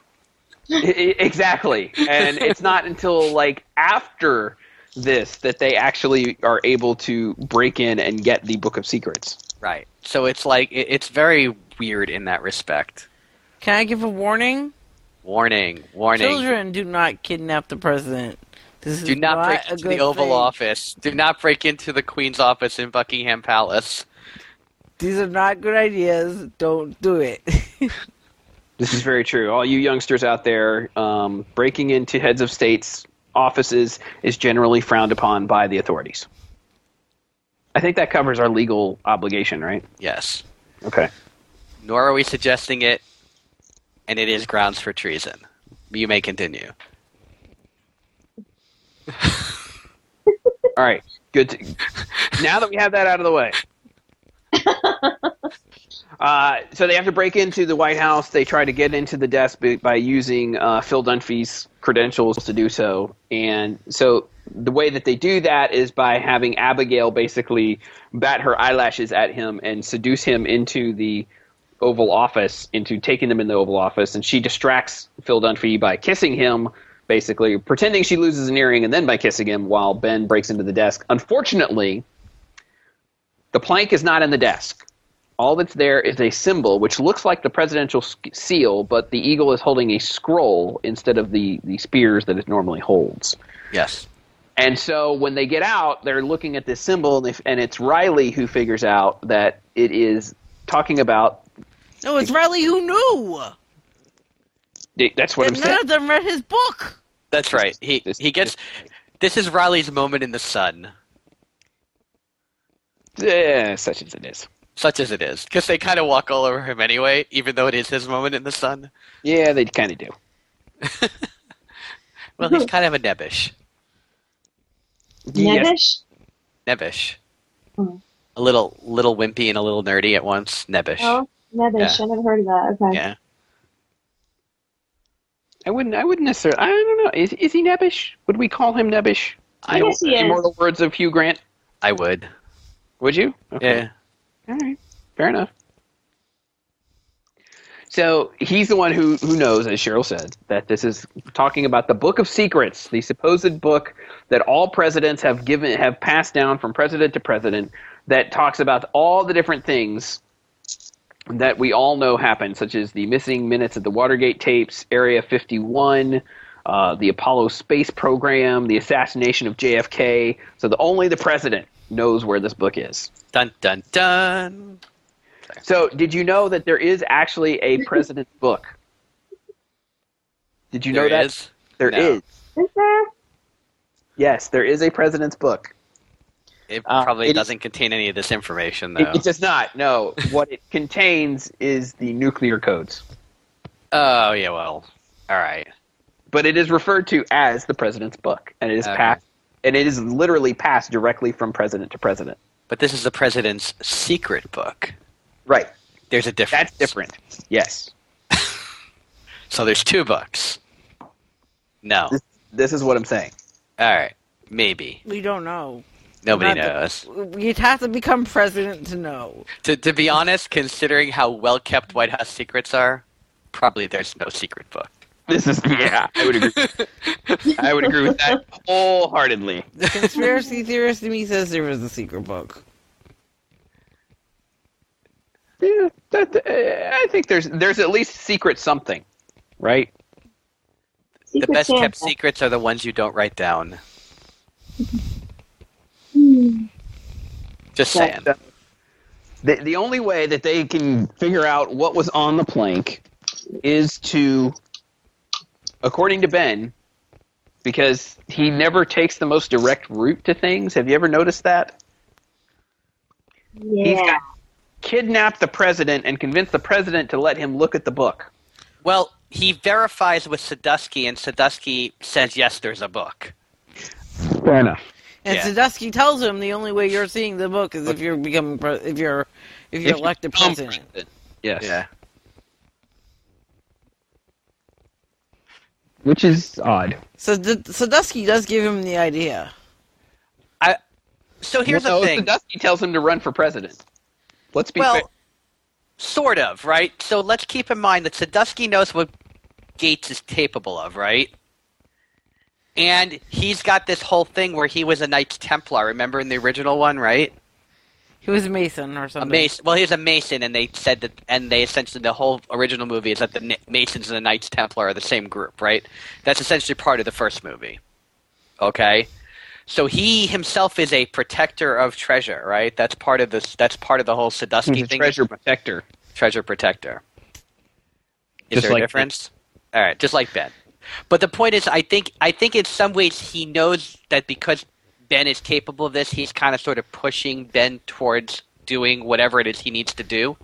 Exactly. And it's not until like after this that they actually are able to break in and get the Book of Secrets. right. So it's like it's very weird in that respect. Can I give a warning? Warning, warning. Children do not kidnap the president. This is Do not, break a into good the Oval thing. Office. Do not break into the Queen's office in Buckingham Palace. These are not good ideas. Don't do it. [LAUGHS] This is very true. All you youngsters out there, um, breaking into heads of states' offices is generally frowned upon by the authorities. I think that covers our legal obligation, right? Yes. Okay. Nor are we suggesting it, and it is grounds for treason. You may continue. [LAUGHS] All right. Good. To, now that we have that out of the way. [LAUGHS] Uh, so they have to break into the White House. They try to get into the desk by, using uh, Phil Dunphy's credentials to do so. And so the way that they do that is by having Abigail basically bat her eyelashes at him and seduce him into the Oval Office, into taking them in the Oval Office. And she distracts Phil Dunphy by kissing him, basically pretending she loses an earring, and then by kissing him while Ben breaks into the desk. Unfortunately, the plank is not in the desk all that's there is a symbol which looks like the presidential s- seal, but the eagle is holding a scroll instead of the, the spears that it normally holds. Yes. And so when they get out, they're looking at this symbol, and, they, and it's Riley who figures out that it is talking about. no, it's Riley who knew. That's what I'm And saying. none of them read his book. That's right. He This- he gets. This is Riley's moment in the sun, Yeah, such as it is. Such as it is, because they kind of walk all over him anyway, even though it is his moment in the sun. Yeah, they kind of do. [LAUGHS] Well, he's kind of a nebbish, Yes. Nebbish? nebbish, Oh. a little little wimpy and a little nerdy at once. Nebbish. Oh, Nebbish. Yeah. I never heard of that. Okay. Yeah. I wouldn't. I wouldn't necessarily. I don't know. Is is he nebbish? Would we call him nebbish? I guess he is. Immortal words of Hugh Grant. I would. Would you? Yeah. All right, fair enough. So he's the one who who knows, as Cheryl said, that this is talking about the Book of Secrets, the supposed book that all presidents have given have passed down from president to president, that talks about all the different things that we all know happened, such as the missing minutes of the Watergate tapes, Area 51, uh, the Apollo space program, the assassination of JFK. So the only the president knows where this book is. Dun dun dun. So, did you know that there is actually a president's book? Did you know There that is? there No. is? Is? Yes, there is a president's book. It Uh, probably it- doesn't contain any of this information, It, though. it does not. No, [LAUGHS] what it contains is the nuclear codes, oh yeah, well, all right. But it is referred to as the president's book, and it is Okay. passed, and it is literally passed directly from president to president. But this is the president's secret book. Right. There's a difference. That's different. Yes. [LAUGHS] So there's two books. No. This, this is what I'm saying. All right. Maybe. We don't know. Nobody Not knows. that- You'd have to become president to know. To, to be honest, considering how well kept White House secrets are, probably there's no secret book. This is yeah. I would agree. [LAUGHS] I would agree with that wholeheartedly. The conspiracy theorist in me says there was a secret book. Yeah, that, uh, I think there's there's at least secret something, right? The Secret best kept secrets are the ones you don't write down. Hmm. Just saying. Well, The the only way that they can figure out what was on the plank is to, according to Ben, because he never takes the most direct route to things. Have you ever noticed that? He's Yeah. got kidnapped the president and convinced the president to let him look at the book. Well, he verifies with Sadusky, and Sadusky says, yes, there's a book. Fair enough. And Yeah. Sadusky tells him the only way you're seeing the book is if you're becoming pre- if you're if you're If you elected become president. Yes. Yeah. Which is odd. So D- Sadusky does give him the idea. I, so here's well, the no, thing. Sadusky tells him to run for president. Let's be well, fair. sort of, right? So let's keep in mind that Sadusky knows what Gates is capable of, right? And he's got this whole thing where he was a Knights Templar, remember in the original one, right? He was a mason or A something. mason. Well, he's a mason, and they said that, and they essentially the whole original movie is that the Masons and the Knights Templar are the same group, right? That's essentially part of the first movie. Okay, so he himself is a protector of treasure, right? That's part of this. That's part of the whole Sadusky He's a thing. treasure protector. treasure protector. Is Just there like a difference? All right, just like Ben. But the point is, I think I think in some ways he knows that because Ben is capable of this, he's kind of sort of pushing Ben towards doing whatever it is he needs to do.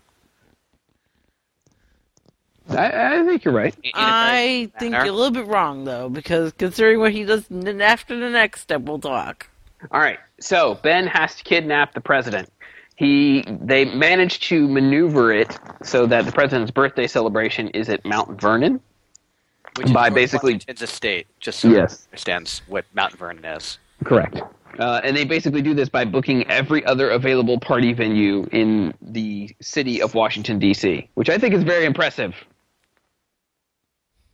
I, I think you're right. in- in I think you're a little bit wrong though, because considering what he does n- after the next step, we'll talk. All right. So Ben has to kidnap the president. He they managed to maneuver it so that the president's birthday celebration is at Mount Vernon. Which by George basically- Washington's estate, just so Yes. yes. understands what Mount Vernon is. Correct. Uh, and they basically do this by booking every other available party venue in the city of Washington D.C., which I think is very impressive.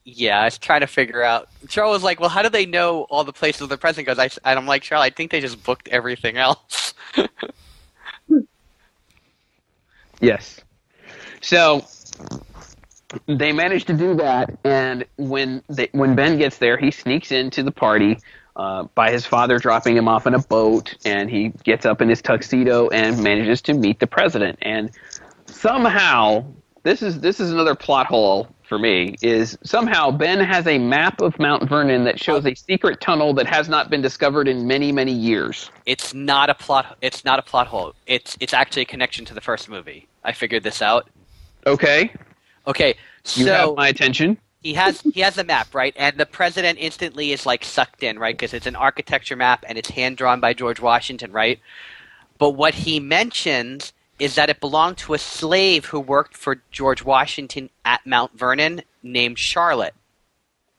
Yeah, I was trying to figure out. Charles was like, "Well, how do they know all the places the president goes?" I, and I'm like, "Charles, I think they just booked everything else." [LAUGHS] Yes. So they managed to do that, and when they, when Ben gets there, he sneaks into the party uh, by his father dropping him off in a boat, and he gets up in his tuxedo and manages to meet the president. And somehow, this is this is another plot hole for me. Is somehow Ben has a map of Mount Vernon that shows a secret tunnel that has not been discovered in many many years. it's not a plot. It's not a plot hole. It's it's actually a connection to the first movie. I figured this out. Okay, Okay, you so have my attention. He has he has the map right, and the president instantly is like sucked in right because it's an architecture map and it's hand drawn by George Washington, right? But what he mentions is that it belonged to a slave who worked for George Washington at Mount Vernon named Charlotte,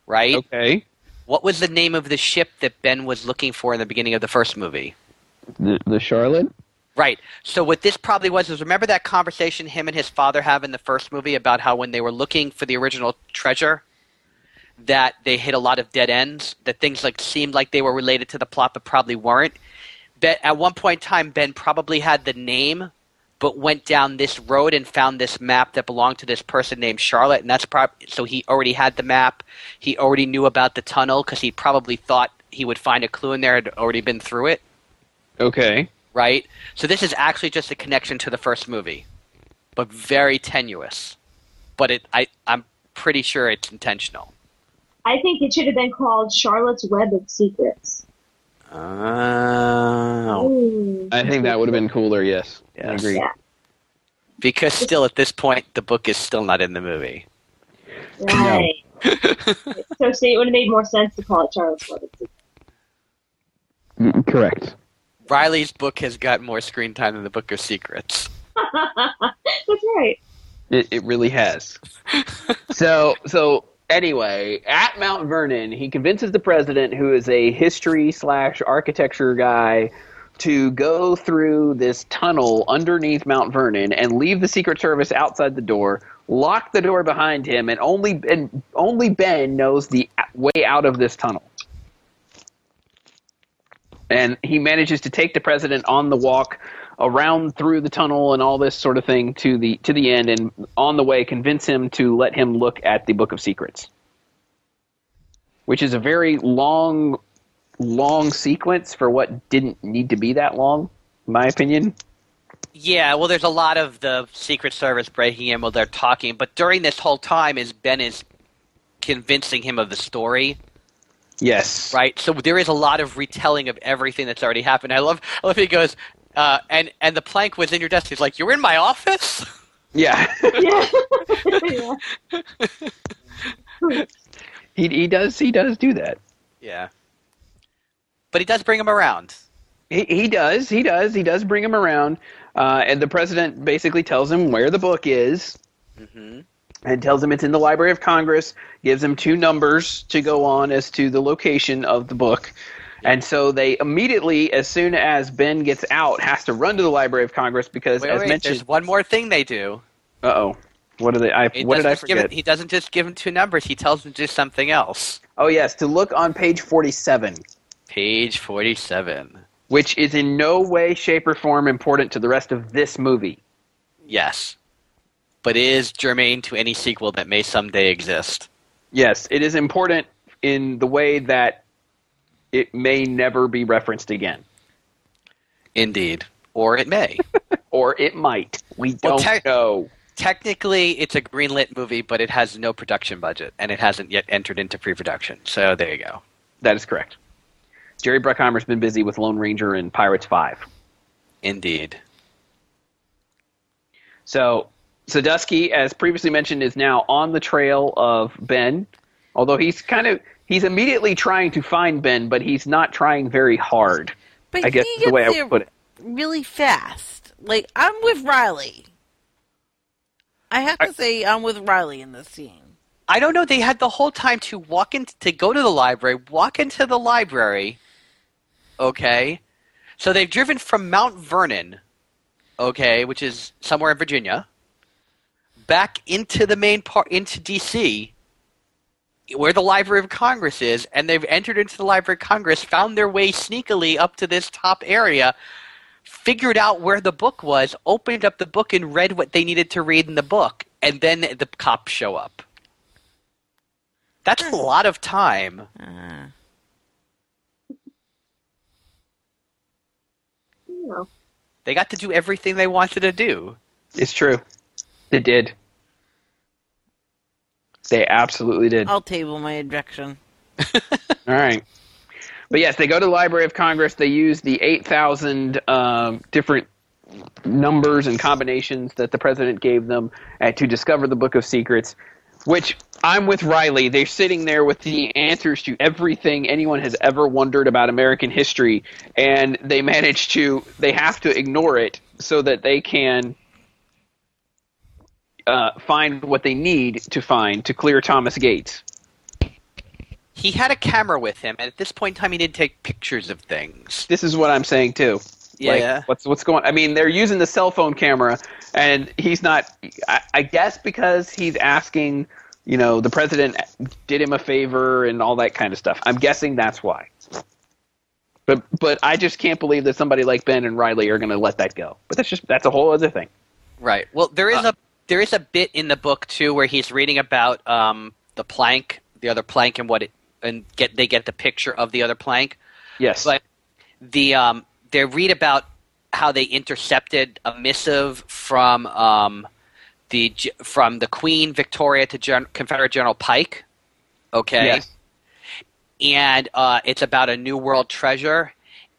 right? Okay, What was the name of the ship that Ben was looking for in the beginning of the first movie? the the Charlotte. Right. So what this probably was is remember that conversation him and his father have in the first movie about how when they were looking for the original treasure that they hit a lot of dead ends, that things like seemed like they were related to the plot but probably weren't. Ben, at one point in time Ben probably had the name but went down this road and found this map that belonged to this person named Charlotte and that's prob- so he already had the map. He already knew about the tunnel cuz he probably thought he would find a clue in there had already been through it Okay. Right? So this is actually just a connection to the first movie, but very tenuous. But it, I, I'm pretty sure it's intentional. I think it should have been called Charlotte's Web of Secrets. Oh. Ooh. I think that would have been cooler. Yes, I agree. Yeah. Because still, at this point, the book is still not in the movie. Right. [LAUGHS] so see, it would have made more sense to call it Charlotte's Web of Secrets. Mm, Correct. Riley's book has got more screen time than the Book of Secrets. [LAUGHS] That's right. It, it really has. [LAUGHS] so so anyway, at Mount Vernon, he convinces the president, who is a history slash architecture guy, to go through this tunnel underneath Mount Vernon and leave the Secret Service outside the door, lock the door behind him, and only and only Ben knows the way out of this tunnel. And he manages to take the president on the walk around through the tunnel and all this sort of thing to the to the end and on the way convince him to let him look at the book of secrets which is a very long long sequence for what didn't need to be that long in my opinion Yeah, well, there's a lot of the Secret Service breaking in while they're talking, but during this whole time, is Ben is convincing him of the story. Yes right? So there is a lot of retelling of everything that's already happened. I love, I love he goes, uh, and and the plank was in your desk. He's like, "You're in my office." yeah [LAUGHS] Yeah. yeah. [LAUGHS] he, he does he does do that Yeah, but he does bring him around. He, he does. He does. He does bring him around, uh, and the president basically tells him where the book is, hmm and tells him it's in the Library of Congress. Gives him two numbers to go on as to the location of the book, and so they immediately, as soon as Ben gets out, has to run to the Library of Congress because, Wait, as wait, mentioned, there's one more thing they do. uh oh, what are they? I, He what did I forget? him- he doesn't just give him two numbers. He tells him to do something else. oh yes, to look on page forty-seven. Page forty-seven. which is in no way, shape, or form important to the rest of this movie. Yes. But is germane to any sequel that may someday exist. Yes, it is important in the way that it may never be referenced again. Indeed. Or it may. [LAUGHS] Or it might. We don't tec- know. Technically, it's a greenlit movie, but it has no production budget, and it hasn't yet entered into pre-production. So there you go. That is correct. Jerry Bruckheimer's been busy with Lone Ranger and Pirates 5. Indeed. So Sadusky, as previously mentioned, is now on the trail of Ben. Although he's kind of he's immediately trying to find Ben, but he's not trying very hard. But I guess he is the way I gets would there put it. really fast. Like I'm with Riley. I have to say I'm with Riley in this scene. I don't know. They had the whole time to walk in to go to the library, walk into the library. Okay, so they've driven from Mount Vernon, okay, which is somewhere in Virginia, back into the main part into D.C., where the Library of Congress is, and they've entered into the Library of Congress, found their way sneakily up to this top area, figured out where the book was, opened up the book, and read what they needed to read in the book, and then the cops show up. That's a lot of time. Uh, You. They got to do everything they wanted to do. It's true. They did. They absolutely did. I'll table my objection. [LAUGHS] All right. But yes, they go to the Library of Congress. They use the 8,000 um, different numbers and combinations that the president gave them uh, to discover the Book of Secrets, which I'm with Riley. They're sitting there with the answers to everything anyone has ever wondered about American history, and they manage to, they have to ignore it so that they can uh, find what they need to find to clear Thomas Gates. He had a camera with him, and at this point in time, he did take pictures of things. this is what I'm saying too. Like, Yeah. what's what's going? I mean, they're using the cell phone camera, and he's not. I, I guess because he's asking, you know, the president did him a favor and all that kind of stuff. I'm guessing that's why. But but I just can't believe that somebody like Ben and Riley are going to let that go. But that's just that's a whole other thing. Right. Well, there is a there is a bit in the book too where he's reading about um, the plank, the other plank, and what it and get they get the picture of the other plank. Yes. But the um, they read about how they intercepted a missive from um, the from the Queen Victoria to Gen- Confederate General Pike. Okay. Yes. and uh, it's about a new world treasure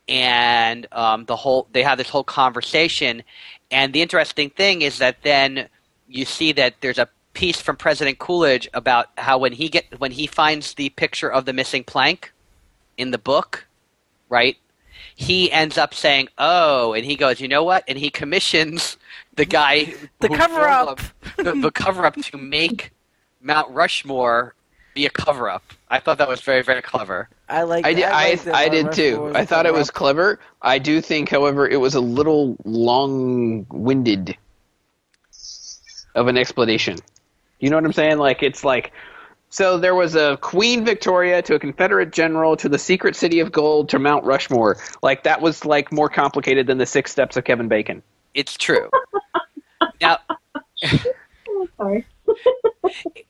and um, the whole they have this whole conversation and the interesting thing is that then you see that there's a piece from president coolidge about how when he get when he finds the picture of the missing plank in the book right he ends up saying oh and he goes you know what and he commissions the guy [LAUGHS] The cover up the, the cover up to make mount rushmore be a cover up i thought that was very very clever I like. I did. I, like that I did too. was I a thought it was clever. I do think, however, it was a little long-winded of an explanation. You know what I'm saying? Like it's like so there was a Queen Victoria to a Confederate general to the secret city of gold to Mount Rushmore. Like that was like more complicated than the six steps of Kevin Bacon. it's true [LAUGHS] now Oh, [LAUGHS] sorry. [LAUGHS]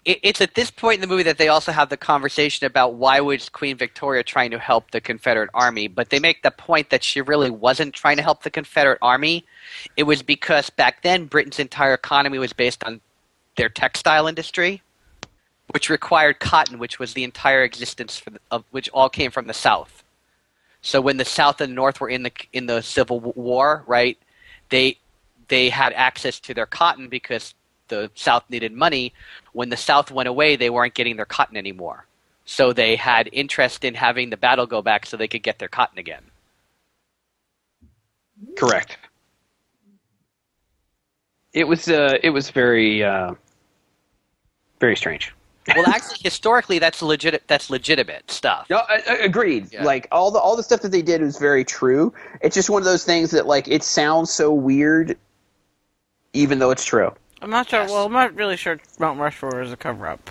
it, it's at this point in the movie that they also have the conversation about why was Queen Victoria trying to help the Confederate Army, but they make the point that she really wasn't trying to help the Confederate Army. It was because back then Britain's entire economy was based on their textile industry, which required cotton, which was the entire existence the, of which all came from the South. So when the South and North were in the in the Civil War, right? They they had access to their cotton because the South needed money. When the South went away, they weren't getting their cotton anymore. So they had interest in having the battle go back so they could get their cotton again. Correct. It was uh, it was very uh, very strange. Well, actually, historically, that's legit. That's legitimate stuff. No, I, I, agreed. Yeah. Like all the all the stuff that they did was very true. It's just one of those things that like it sounds so weird, even though it's true. I'm not sure. Yes. Well, I'm not really sure Mount Rushmore is a cover up.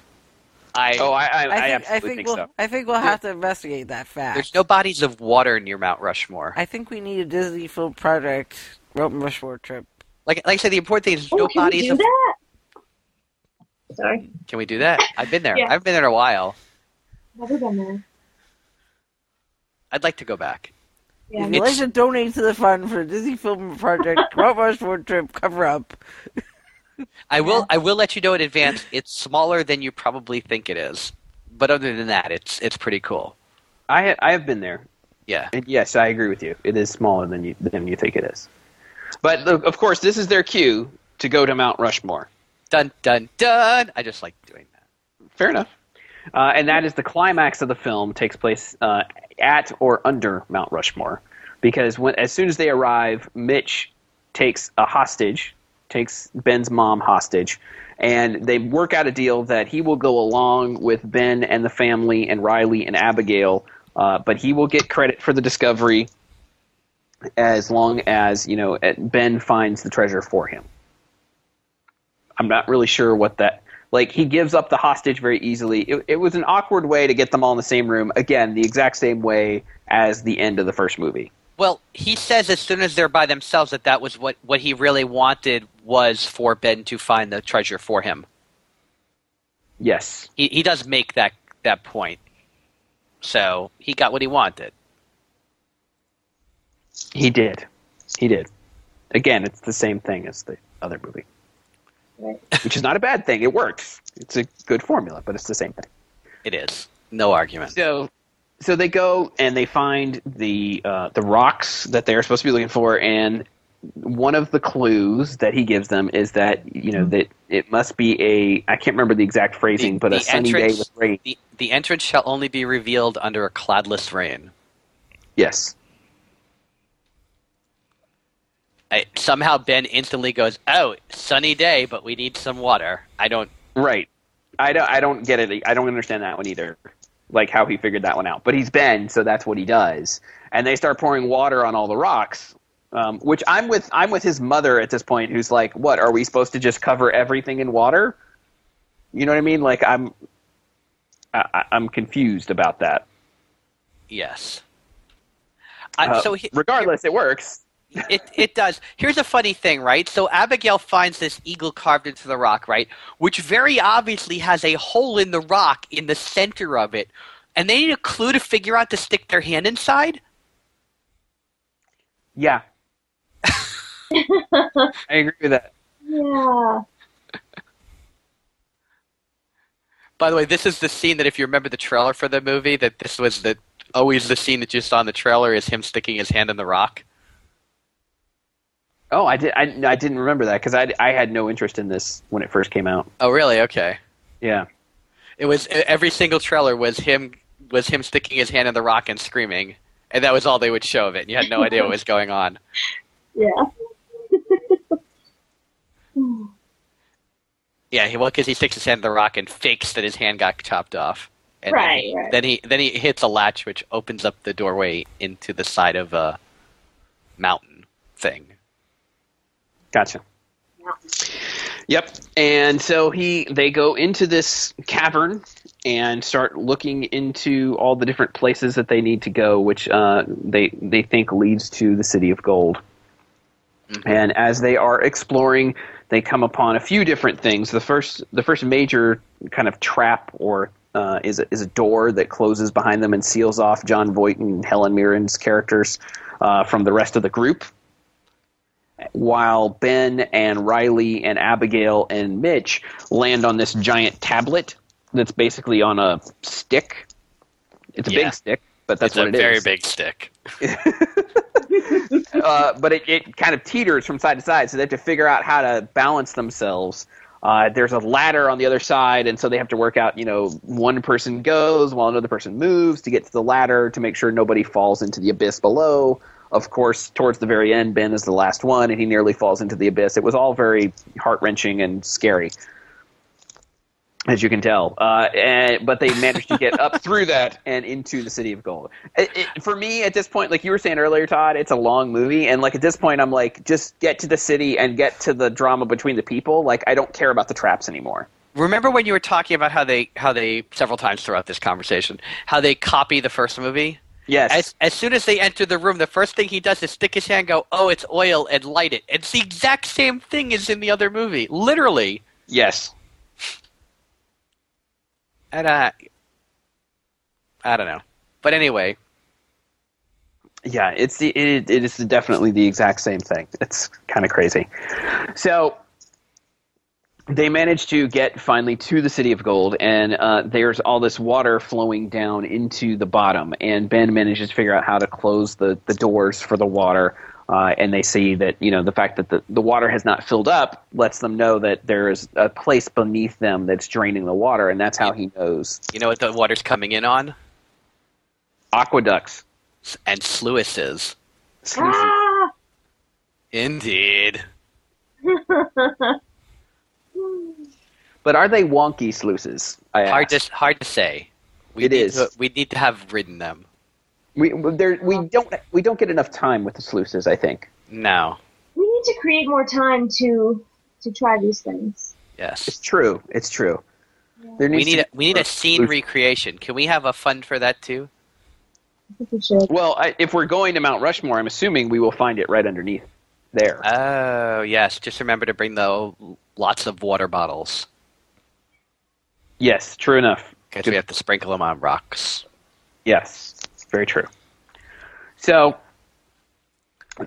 I Oh, I, I, I, I think, I absolutely think, think, we'll, so. I think we'll have to investigate that fact. there's no bodies of water near Mount Rushmore. I think we need a Disney film project Mount Rushmore trip. Like like I said, the important thing is Oh, no can we bodies do of. that? Sorry, Can we do that? I've been there. Yeah. I've been there a while. never been there. I'd like to go back. Yeah, If you'd like to donate to the fund for a Disney film project [LAUGHS] Mount Rushmore trip cover up, I will. I will let you know in advance. It's smaller than you probably think it is, but other than that, it's it's pretty cool. I ha- I have been there. Yeah. And yes, I agree with you. It is smaller than you than you think it is. But look, of course, this is their cue to go to Mount Rushmore. Dun dun dun. I just like doing that. Fair enough. Uh, and that is the climax of the film takes place uh, at or under Mount Rushmore, because when as soon as they arrive, Mitch takes a hostage, takes Ben's mom hostage, and they work out a deal that he will go along with Ben and the family and Riley and Abigail, uh, but he will get credit for the discovery as long as you know Ben finds the treasure for him. I'm not really sure what that like he gives up the hostage very easily. It, it was an awkward way to get them all in the same room. Again, the exact same way as the end of the first movie. Well, he says as soon as they're by themselves that that was what what he really wanted was for Ben to find the treasure for him. Yes. He he does make that that point. So he got what he wanted. He did. He did. Again, it's the same thing as the other movie, Right. which is not a bad thing. It works. It's a good formula, but it's the same thing. It is no argument. So, so they go and they find the uh, the rocks that they're supposed to be looking for, and one of the clues that he gives them is that you know that it must be a I can't remember the exact phrasing, but a sunny day with rain. The, the entrance shall only be revealed under a cloudless rain. Yes. I, somehow Ben instantly goes, "Oh, sunny day, but we need some water." I don't. Right. I don't. I don't get it. I don't understand that one either. Like how he figured that one out. But he's Ben, so that's what he does. And they start pouring water on all the rocks. Um, which I'm with. I'm with his mother at this point, who's like, "What are we supposed to just cover everything in water?" You know what I mean? Like I'm. I, I'm confused about that. Yes. I, Uh, so he, regardless, it works. It it does. Here's a funny thing, right? So Abigail finds this eagle carved into the rock, right? Which very obviously has a hole in the rock in the center of it, and they need a clue to figure out to stick their hand inside. Yeah. [LAUGHS] I agree with that. Yeah. By the way, this is the scene that if you remember the trailer for the movie, that this was the always the scene that you saw in the trailer is him sticking his hand in the rock. Oh, I did. I, I didn't remember that because I, I had no interest in this when it first came out. Oh, really? Okay. Yeah. It was every single trailer was him was him sticking his hand in the rock and screaming, and that was all they would show of it. You had no idea what was going on. [LAUGHS] Yeah. [LAUGHS] Yeah, he, well, because he sticks his hand in the rock and fakes that his hand got chopped off, and Right, then, he, right. then he then he hits a latch which opens up the doorway into the side of a mountain thing. Gotcha. Yep. And so he they go into this cavern and start looking into all the different places that they need to go, which uh, they they think leads to the city of gold. And as they are exploring, they come upon a few different things. The first the first major kind of trap or uh, is a, is a door that closes behind them and seals off Jon Voight and Helen Mirren's characters uh, from the rest of the group while Ben and Riley and Abigail and Mitch land on this giant tablet that's basically on a stick. It's a Yeah. big stick, but that's it's what a it is. very big stick. [LAUGHS] uh, but it, it kind of teeters from side to side, so they have to figure out how to balance themselves. Uh, there's a ladder on the other side, and so they have to work out. You know, one person goes while another person moves to get to the ladder to make sure nobody falls into the abyss below. Of course, towards the very end, Ben is the last one, and he nearly falls into the abyss. It was all very heart wrenching and scary, as you can tell. Uh, and, but they managed to get up [LAUGHS] through that and into the city of gold. It, it, for me, at this point, like you were saying earlier, Todd, it's a long movie, and like at this point, I'm like, just get to the city and get to the drama between the people. Like, I don't care about the traps anymore. remember when you were talking about how they how they several times throughout this conversation how they copy the first movie. Yes. As as soon as they enter the room, the first thing he does is stick his hand, go, "Oh, it's oil," and light it. It's the exact same thing as in the other movie, literally. yes. And uh, I don't know, but anyway, Yeah, it's the it, it is definitely the exact same thing. It's kind of crazy. So they manage to get finally to the city of gold, and uh, there's all this water flowing down into the bottom. And Ben manages to figure out how to close the the doors for the water. Uh, and they see that you know the fact that the, the water has not filled up lets them know that there is a place beneath them that's draining the water, and that's how he knows you know what the water's coming in on aqueducts. S- and sluices. Ah! Indeed. [LAUGHS] But are they wonky sluices? I Hard to hard to say. We It need. To, we need to have ridden them. We there we don't we don't get enough time with the sluices. I think No. We need to create more time to to try these things. Yes, it's true. It's true. There We need to a, we need a scene sluices. recreation. Can we have a fund for that too? We. Well, I, if we're going to Mount Rushmore, I'm assuming we will find it right underneath there. Oh yes. Just remember to bring the lots of water bottles yes, true enough. because we have to sprinkle them on rocks. Yes, very true. So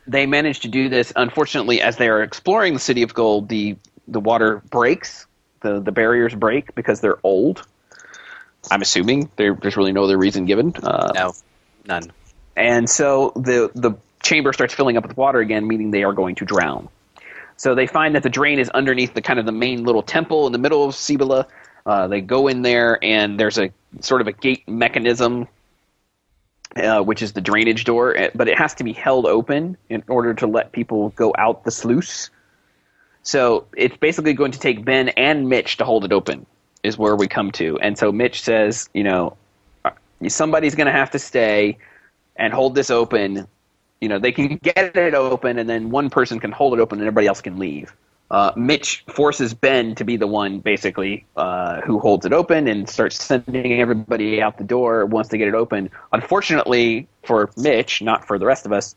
they manage to do this. Unfortunately, as they are exploring the city of gold, the the water breaks. the The barriers break because they're old. I'm assuming there, there's really no other reason given. Uh, No, none. and so the the chamber starts filling up with water again, meaning they are going to drown. So they find that the drain is underneath the kind of the main little temple in the middle of Cibola. Uh, they go in there, and there's a sort of a gate mechanism, uh, which is the drainage door, eh, but it has to be held open in order to let people go out the sluice. So it's basically going to take Ben and Mitch to hold it open, is where we come to. And so Mitch says, you know, uh, somebody's going to have to stay and hold this open. You know, they can get it open, and then one person can hold it open, and everybody else can leave. Uh, Mitch forces Ben to be the one, basically, uh, who holds it open and starts sending everybody out the door once they get it open. Unfortunately for Mitch, not for the rest of us,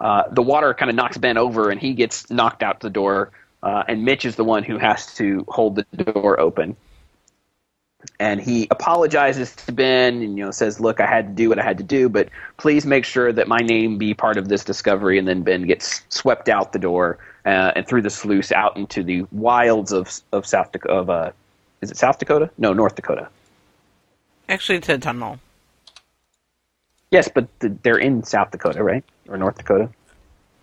uh, the water kind of knocks Ben over, and he gets knocked out the door. Uh, and Mitch is the one who has to hold the door open and he apologizes to Ben and you know says, "Look, I had to do what I had to do, but please make sure that my name be part of this discovery." And then Ben gets swept out the door uh, and through the sluice out into the wilds of of South Dakota. Of, uh, is it South Dakota? No, North Dakota. Actually, it's a tunnel. Yes, but th- they're in South Dakota, right? Or North Dakota?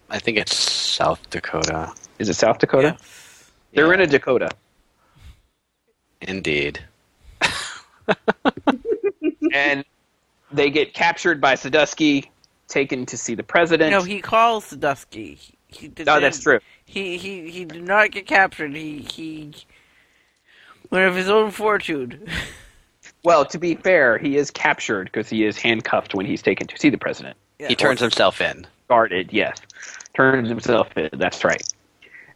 I think it's South Dakota. Is it South Dakota? Yeah. They're Yeah. in a Dakota. Indeed. [LAUGHS] [LAUGHS] and they get captured by Sadusky, taken to see the president. No, he calls Dusky. He, he did oh, that's true. He he he did not get captured. He he went of his own fortune. [LAUGHS] Well, to be fair, he is captured because he is handcuffed when he's taken to see the president. Yeah. He turns himself in. Guarded, yes. Turns himself in. That's right.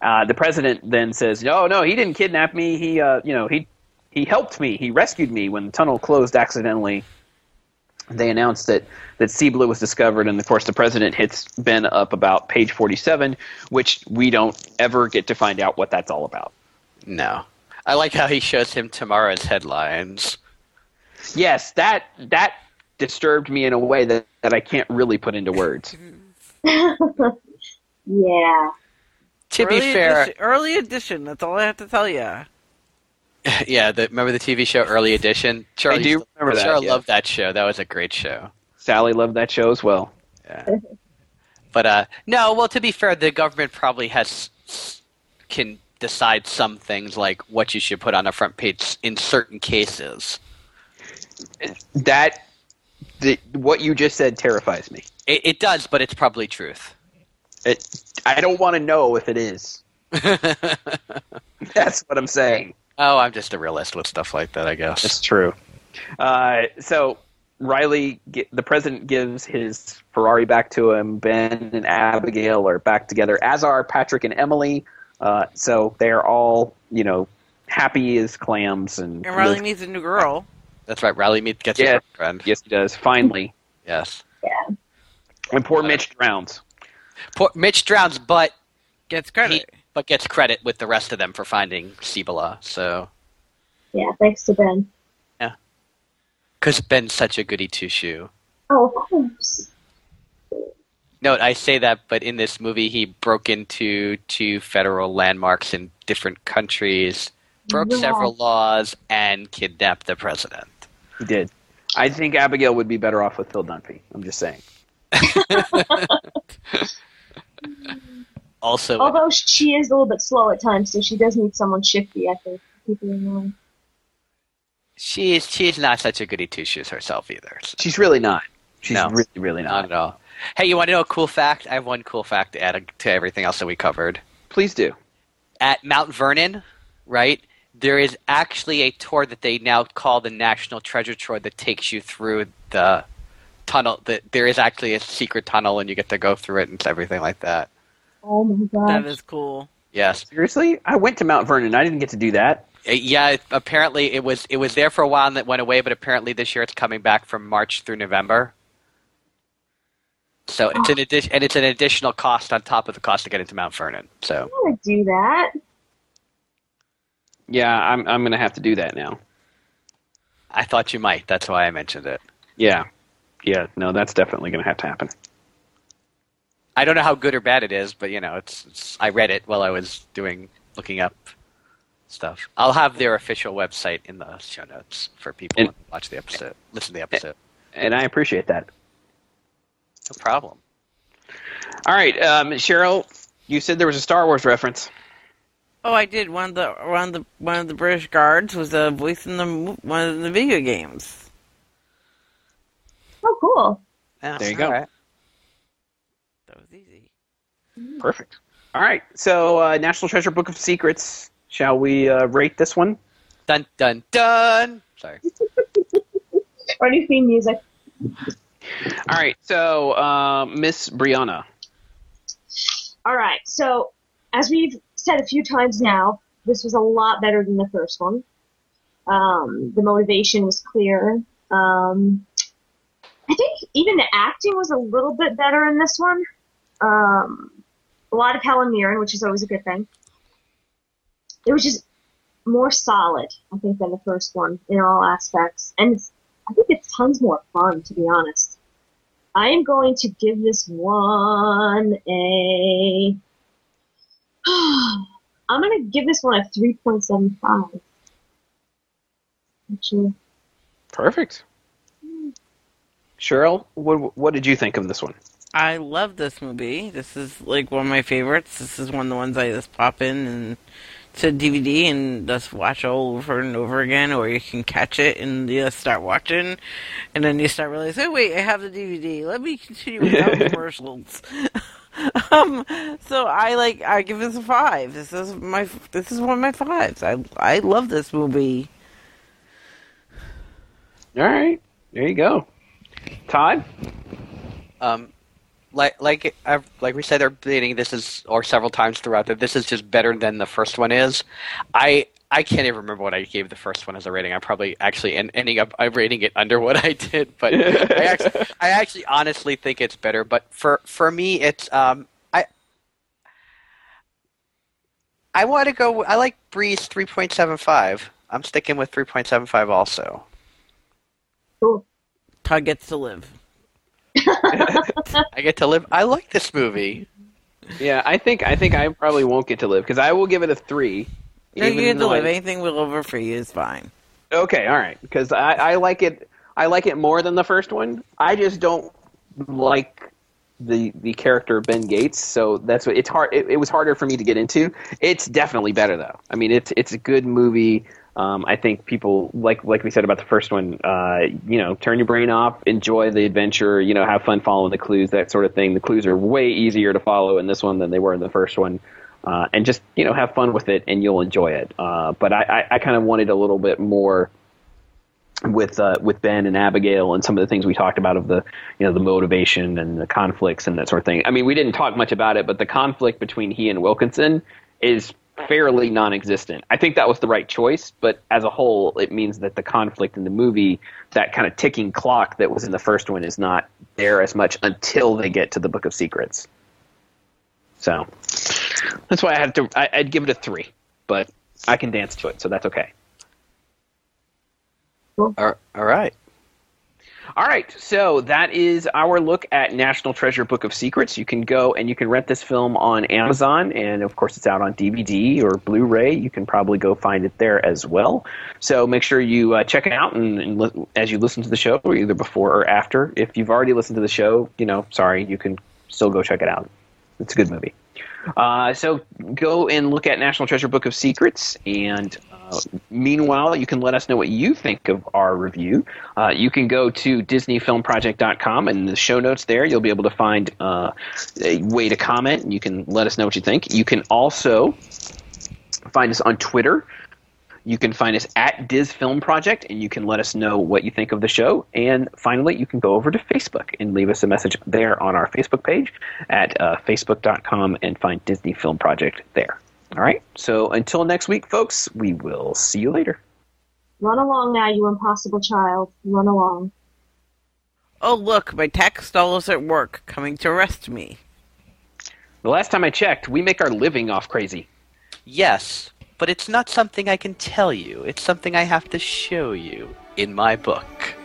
Uh, the president then says, "No, no, he didn't kidnap me. He, uh, you know, he he helped me. He rescued me when the tunnel closed accidentally." They announced that that Cibola was discovered, and of course, the president hits Ben up about page forty-seven, which we don't ever get to find out what that's all about. No. I like how he shows him tomorrow's headlines. Yes, that that disturbed me in a way that, that I can't really put into words. [LAUGHS] Yeah. To be fair, edition, early edition. That's all I have to tell you. [LAUGHS] yeah, the, remember the TV show Early Edition? Charlie I do remember that, Charlie yeah. loved that show. That was a great show. Sally loved that show as well. Yeah. but uh, no, well, to be fair, the government probably has can decide some things like what you should put on a front page in certain cases. That the, what you just said terrifies me. It, it does, but it's probably truth. It, I don't want to know if it is. [LAUGHS] That's what I'm saying. Oh, I'm just a realist with stuff like that, I guess. It's true. Uh, so Riley, ge- the president gives his Ferrari back to him. Ben and Abigail are back together, as are Patrick and Emily. Uh, so they are all, you know, happy as clams and, And Riley lives- meets a new girl. That's right. Riley meets gets Yeah. a girlfriend. Yes, he does. Finally, Yes. Yeah. and poor Mitch drowns. Poor, Mitch drowns, but Gets he, credit. But gets credit with the rest of them for finding Cibola. So Yeah, thanks to Ben. Yeah, because Ben's such a goody two shoe. Oh, of course. Note, I say that, but in this movie, he broke into two federal landmarks in different countries, broke Yeah. several laws, and kidnapped the president. He did. I think Abigail would be better off with Phil Dunphy. I'm just saying. [LAUGHS] [LAUGHS] Also, Although she is a little bit slow at times, so she does need someone shifty, I think. to Keep her in line. she's she's not such a goody two shoes herself either. so She's really not. She's No. really, really not not. at all. Hey, you want to know a cool fact? I have one cool fact to add to everything else that we covered. Please do. At Mount Vernon, right? There is actually a tour that they now call the National Treasure Tour that takes you through the tunnel. That there is actually a secret tunnel, and you get to go through it and everything like that. Oh my god. That is cool. Yes. Seriously, I went to Mount Vernon. I didn't get to do that. Uh, Yeah, it- apparently it was it was there for a while and it went away, but apparently this year it's coming back from March through November. So it's an addition, and it's an additional cost on top of the cost to get into Mount Vernon. So I want to do that. Yeah, I'm. I'm gonna have to do that now. I thought you might. That's why I mentioned it. Yeah, yeah. No, that's definitely gonna have to happen. I don't know how good or bad it is, but you know, it's, it's I read it while I was doing looking up stuff. I'll have their official website in the show notes for people And- to watch the episode, listen to the episode. And I appreciate that. No problem. All right, um, Cheryl, you said there was a Star Wars reference. Oh, I did. One of the one of the one of the British guards was a voice in the one of the video games. Oh, cool. Yeah, There you go. all right. That was easy. Perfect. All right, so uh, National Treasure Book of Secrets. Shall we uh, rate this one? Dun dun dun. Sorry. [LAUGHS] Or new theme music. All right, so uh, Miss Brianna. All right. So, as we've said a few times now, this was a lot better than the first one. Um, the motivation was clear. Um, I think even the acting was a little bit better in this one. Um, a lot of Helen Mirren, which is always a good thing. It was just more solid, I think, than the first one in all aspects, and it's, I think it's tons more fun, to be honest. I am going to give this one a. [SIGHS] I'm going to give this one a 3.75. Actually, Perfect. Cheryl, what what did you think of this one? I love this movie. This is like one of my favorites. This is one of the ones I just pop in and to DVD and just watch all over and over again, or you can catch it and you just start watching, and then you start realizing, oh wait, I have the DVD. Let me continue without [LAUGHS] commercials. [LAUGHS] um, so I like I give this a five. This is my this is one of my fives. I I love this movie. All right, there you go. Todd. Um, like like I've, like we said they're beginning, this is or several times throughout that this is just better than the first one is. I I can't even remember what I gave the first one as a rating. I'm probably actually en- ending up I'm rating it under what I did, but I [LAUGHS] actually I actually honestly think it's better. But for for me, it's um I. I want to go. I like Bree's 3.75. I'm sticking with 3.75 also. cool. Todd gets to live. [LAUGHS] I get to live. I like this movie. Yeah, I think I think I probably won't get to live because I will give it a three. No, you even get to though I- live. Anything with over for you is fine. Okay, all right. Because I, I like it. I like it more than the first one. I just don't like the the character Ben Gates. So that's what it's hard. It, it was harder for me to get into. It's definitely better though. I mean, it's it's a good movie. Um, I think people like like we said about the first one. Uh, you know, turn your brain off, enjoy the adventure. You know, have fun following the clues, that sort of thing. The clues are way easier to follow in this one than they were in the first one. Uh, and just you know have fun with it and you'll enjoy it. Uh, but I, I, I kind of wanted a little bit more with uh, with Ben and Abigail and some of the things we talked about of the you know the motivation and the conflicts and that sort of thing. I mean, we didn't talk much about it, but the conflict between he and Wilkinson is fairly non-existent. I think that was the right choice, but as a whole, it means that the conflict in the movie, that kind of ticking clock that was in the first one, is not there as much until they get to the Book of Secrets. So that's why I had to. I, I'd give it a three, but I can dance to it, so that's okay. All all right. All right, so that is our look at National Treasure Book of Secrets. You can go and you can rent this film on Amazon, and of course, it's out on DVD or Blu ray. You can probably go find it there as well. So make sure you uh, check it out and, and li- as you listen to the show, either before or after. If you've already listened to the show, you know, sorry, you can still go check it out. It's a good movie. Uh, so go and look at National Treasure Book of Secrets, and meanwhile, you can let us know what you think of our review. Uh, you can go to DisneyFilmProject.com, and in the show notes there, you'll be able to find uh, a way to comment, and you can let us know what you think. You can also find us on Twitter. You can find us at Diz Film Project, and you can let us know what you think of the show. And finally, you can go over to Facebook and leave us a message there on our Facebook page at uh, facebook.com and find Disney Film Project there. All right. So until next week, folks, we will see you later. Run along now, you impossible child. Run along. Oh, look, my tax dollars at work coming to arrest me. The last time I checked, we make our living off crazy. Yes, but it's not something I can tell you. It's something I have to show you in my book.